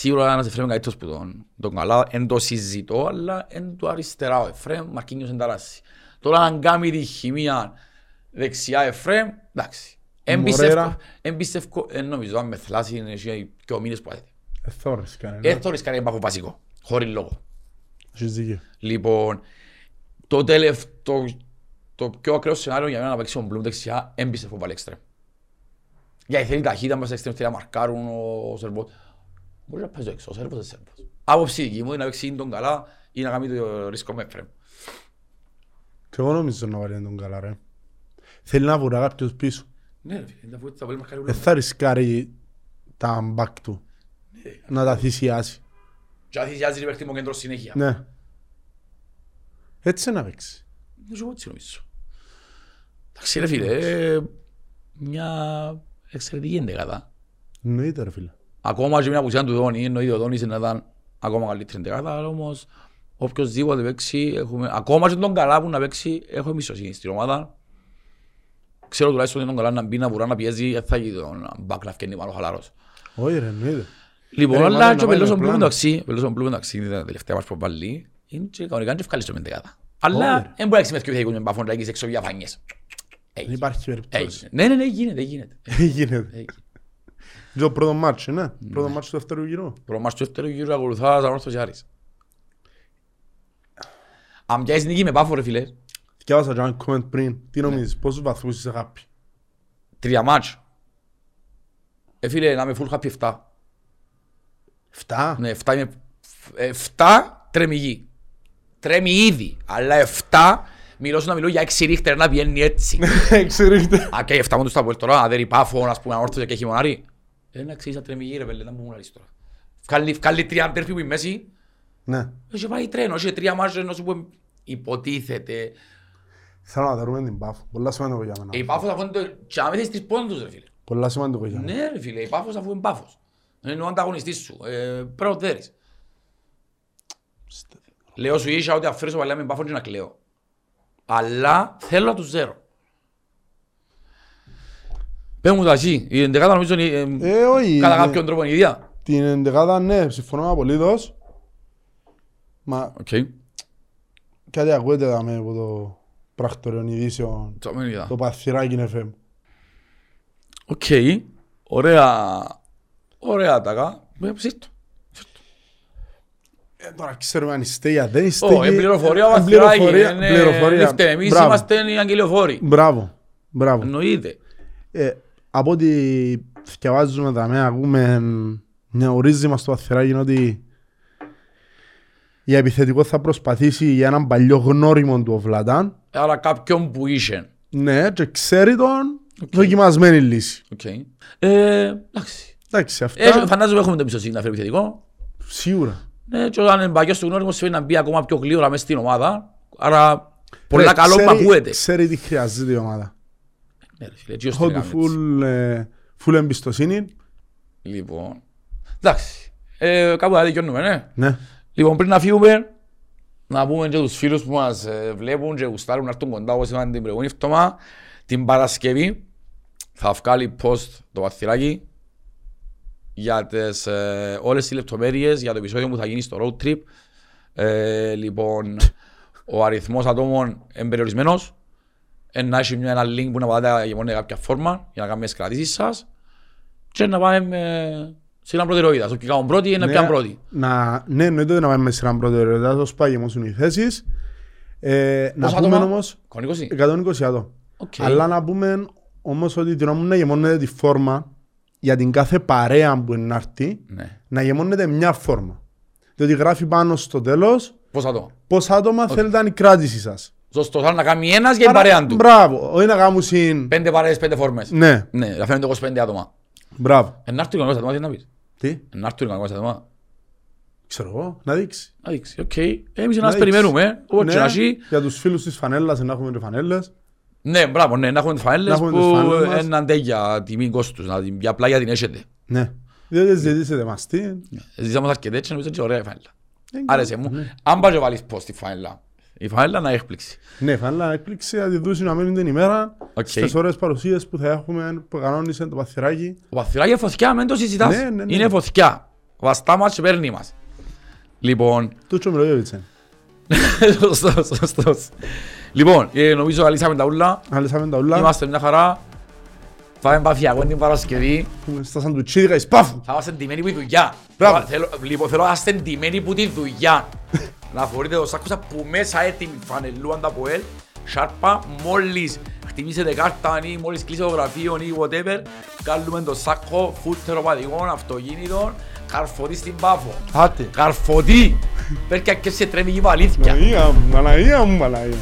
Σίγουρα ένας Εφραίμ καλύτερος που τον, τον καλά. Εν το συζητώ, αλλά εν το αριστερά ο Εφραίμ, Μαρκίνιος εν ταράσει. Τώρα αν κάνει τη χημεία δεξιά Εφραίμ, εντάξει. Εν πιστεύω, Μορέρα. εν πιστεύω, εν νομίζω, αν με θλάσει είναι εσύ και ο μήνες που άδεται. Ε, θόρες κανένα. Ε, θωρείς κανένα πάφο βασικό, χωρίς λόγο. Έχεις δίκιο. Λοιπόν, το τελευταίο, το πιο ακραίο σενάριο για μένα να παίξει ο Μπλουμ δεξιά, έμπισε που βάλει εξτρέμ. Γιατί θέλει ταχύτητα μέσα εξτρέμ, θέλει να μαρκάρουν ο Σερβός. Μπορεί να παίζει έξω, ο Σερβός είναι Σερβός. Άποψη δική μου είναι να παίξει τον καλά ή να κάνει το ρίσκο με φρέμ. Και εγώ νομίζω να βάλει τον καλά ρε. Θέλει να βουρά κάποιος πίσω. Ναι, ρε φίλε, θα- θα βάλει μαρκάρει Δεν ούλο. θα ρισκάρει τα μπακ του. Να τα θυσιάσει. Και αν θυσιάζει παίχτη μου κέντρο συνέχεια. Ναι. Έτσι να παίξει. Δεν σου έτσι νομίζω. Εντάξει ρε φίλε, ε, μια εξαιρετική εντεκάδα. Εννοείται ρε φίλε. Ακόμα και μια απουσία του Δόνη, εννοείται ο Δόνης είναι να ήταν ακόμα καλύτερη εντεκάδα, αλλά όμως οποιοςδήποτε παίξει, έχουμε, ακόμα και τον καλά που να παίξει, έχω εμπιστοσύνη στην ομάδα. Ξέρω τουλάχιστον ότι τον καλά να μπει, να βουρά, να πιέζει, δεν θα γίνει τον μπακ να φκένει πάνω χαλαρός. Όχι ρε, εννοείται. Λοιπόν, Ρε, αλλά μάλλον και ο να Πελός βάλει ο Μπλουμ πλάνο. εντάξει, ο Πελός ο Μπλουμ εντάξει, είναι τα τελευταία μας που βάλει, είναι και κανονικά είναι ευχαριστώ με εντεκάδα. Όχι, Αλλά ρε. δεν μπορεί να έχεις με δυο επιθετικούς με μπαφόν, να έχεις έξω διαφάνειες. Δεν Έγινε. υπάρχει περίπτωση. Έγινε. Ναι, ναι, ναι, γίνεται, γίνεται. *laughs* Γίνεται. Έγινε. Και το πρώτο μάτσο, ναι. Πρώτο μάτσο του δεύτερου γύρου. Προμάς του δεύτερου γύρου ακολουθά σαν όρθος Άρης. Αν πιάσεις νίκη με πάφο ρε φίλε, Διάβασα και ένα comment πριν. Ναι. Τι νομίζεις, πόσους βαθμούς είσαι happy. τρία μάτς. Ε φίλε, να είμαι full happy 7. Φτά. Ναι, 7 είμαι... 7 τρέμει γη. Τρέμει ήδη, αλλά 7 μιλώ σου να μιλώ για 6 ρίχτερ να πιένει έτσι. *laughs* Ξέρετε. Α, και 7 μόντους τα πω τώρα, αδέρει πάφο, ας πούμε, όρθος και χειμωνάρι. Ε, να ξέρεις να τρέμει γη ρε πέλε, να μου μου λαλείς τώρα. Βγάλει- Βγάλει τρία αντέρφη που είναι μέση, Ναι. έχει πάει τρένο, έχει τρία μάτς ενώ σου πούμε υποτίθεται. Θέλω να δερούμε την πάφο. Πολλά σημαντικό για Ε, μένα. Η πάφος αφού είναι το... Και άμα θες τρεις πόντους ρε φίλε. Πολλά σημαντικό για μένα. Ναι ρε φίλε, η πάφος αφού είναι πάφος. Είναι ο ανταγωνιστής σου. Ε, πρέπει να το δέρεις. Λέω σου ίσα ότι αφήνω παλιά με πάφο και να κλαίω. Αλλά θέλω να τους δέρω. Πες μου τα εσύ, η εντεκάδα νομίζω είναι ε, Ε, όχι. κατά ναι. κάποιον τρόπο είναι η ίδια. Την εντεκάδα, ναι, συμφωνώ απολύτως. Μα Οκ, κάτι ακούγεται δάμε από το πρακτορείο ειδήσεων. το μην είδα. Το παθυράκι FM. OK, ωραία, ωραία τάκα. Ε, ψήστο. Ε, τώρα ξέρουμε αν είστε ή αν δεν είστε. Ω, και- είναι πληροφορία Ε, βαθυράκι. πληροφορία- είναι- πληροφορία. δεν φταίμε. Εμείς Μπράβο. είμαστε οι αγγελιοφόροι. Μπράβο. Μπράβο. Εννοείται. Ε, από ό,τι διαβάζουμε τα μέα, ακούμε μια ορίζημα στο παθυράκι είναι ότι η επιθετικό θα προσπαθήσει για έναν παλιό γνώριμο του ο Βλατάν. Άρα κάποιον που είσαι. Ναι, και ξέρει τον δοκιμασμένη λύση. Οκ. Ε, εντάξει. Εντάξει, αυτά Ε, φαντάζομαι έχουμε το εμπιστοσύνη να φέρει επιθετικό. σίγουρα. Ναι, και όταν είναι παγιός του γνώριμος σημαίνει να μπει ακόμα πιο γλύωρα μέσα στην ομάδα. Άρα, πολλά Ρε, καλό που ξέρει- ακούεται. Ξέρει τι χρειάζεται η ομάδα. Ναι, ρε φίλε, έτσι ώστε Έχω να του κάνουμε έτσι. full, ε, full εμπιστοσύνη. Λοιπόν, εντάξει. Ε, κάπου θα δικαιώνουμε, ναι. Ναι. Λοιπόν, πριν να φύγουμε, να πούμε και τους φίλους που μας ε, βλέπουν και γουστάρουν να έρθουν κοντά όπως είπαν την προηγούμενη εβδομάδα, την Παρασκευή θα βγάλει post το βαθυράκι για τις, ε, όλες τις λεπτομέρειες για το επεισόδιο που θα γίνει στο road trip. Ε, λοιπόν, ο αριθμός ατόμων είναι περιορισμένος. ε, να έχει μια- ένα link που να πάτε για μόνο κάποια φόρμα για να κάνουμε τις κρατήσεις σας και να πάμε με σειρά προτεραιότητας. Όποιοι κάνουν πρώτοι, είναι Ναι, πιάνουν πρώτοι. Να, ναι, εννοείται ότι να πάμε με σειρά προτεραιότητας, όσο παγιμώσουν οι θέσεις. Ε, να Πόσα πούμε άτομα; όμως 120. 120 άτομα. Οκ. Αλλά να πούμε όμως ότι την ώρα που να γεμώνεται τη φόρμα για την κάθε παρέα που είναι να έρθει, Ναι. να γεμώνεται μια φόρμα. Διότι γράφει πάνω στο τέλος Πόσα άτομα; πόσα άτομα θέλετε να είναι η κράτηση σας. Σωστός, θα να κάνει ένας για την παρέα του. Μπράβο, όχι να κάνουν συν... Πέντε παρέες, πέντε φόρμες. Ναι, Ναι, να φαίνονται 25 άτομα. μπράβο. Εν να έρθει ο κανονικός άτομα, τι να πεις. Τι, Εν να έρθει ο κανονικός άτομα. ξέρω εγώ, να δείξει. Να δείξει, οκ. Εμείς να μας δείξει. περιμένουμε. Όπως και Ναι, να έχει. για τους φίλους της φανέλας, να έχουμε και φανέλες. Ναι, μπράβο, ναι, να έχουμε τις φανέλες Να έχουμε τις που φανέλες μας. έναν τέγια τιμή κόστους, να την απλά για την έχετε. Ναι. Διότι ζητήσετε μας τι. Ζήσαμε αρκετές και νομίζω και ωραία η φανέλα. Ε, Άρεσε μου. ναι. Αν πας και βάλεις πώς τη φανέλα. Η φανέλα να έκπληξη. Ναι, φανέλα έκπληξη, θα τη δώσει να μείνει την ημέρα. Οκ. Στις ώρες παρουσίες που θα έχουμε, που κανόνισε το παθυράκι. Ο παθυράκι είναι φωτιά, μην το συζητάς. Ναι, ναι, ναι. Είναι φωτιά. Βαστά μας και παίρνει μας. Λοιπόν, Τούτσο Μιλόγεβιτς είναι. *laughs* σωστός, σωστός. Λοιπόν, ε, νομίζω αλέσαμε τα ούλα. Αλέσαμε τα ούλα. Είμαστε μια χαρά. Πάμε παθιακό την Παρασκευή. Έχουμε Στα σαντουτσίδικα εις πάφου. Θα είμαστε εντυμένοι που η δουλειά. Μπράβο. Θέλω, λοιπόν, θέλω να είστε εντυμένοι που τη δουλειά. Να φορείτε το σάκο σας που μέσα έτοιμη φανελούα τα ΠΟΕΛ, σάρπα, μόλις χτιμήσετε κάρτα ή μόλις κλείσετε το γραφείο ή whatever, κάνουμε το σάκο, φούτερο πατηγόν, αυτοκίνητο, καρφωτή στην πάφο. Άτε. Καρφωτή! Πέρκια και σε τρέμει η βαλίθκια. Μαλαία μου, μαλαία μου, μαλαία μου.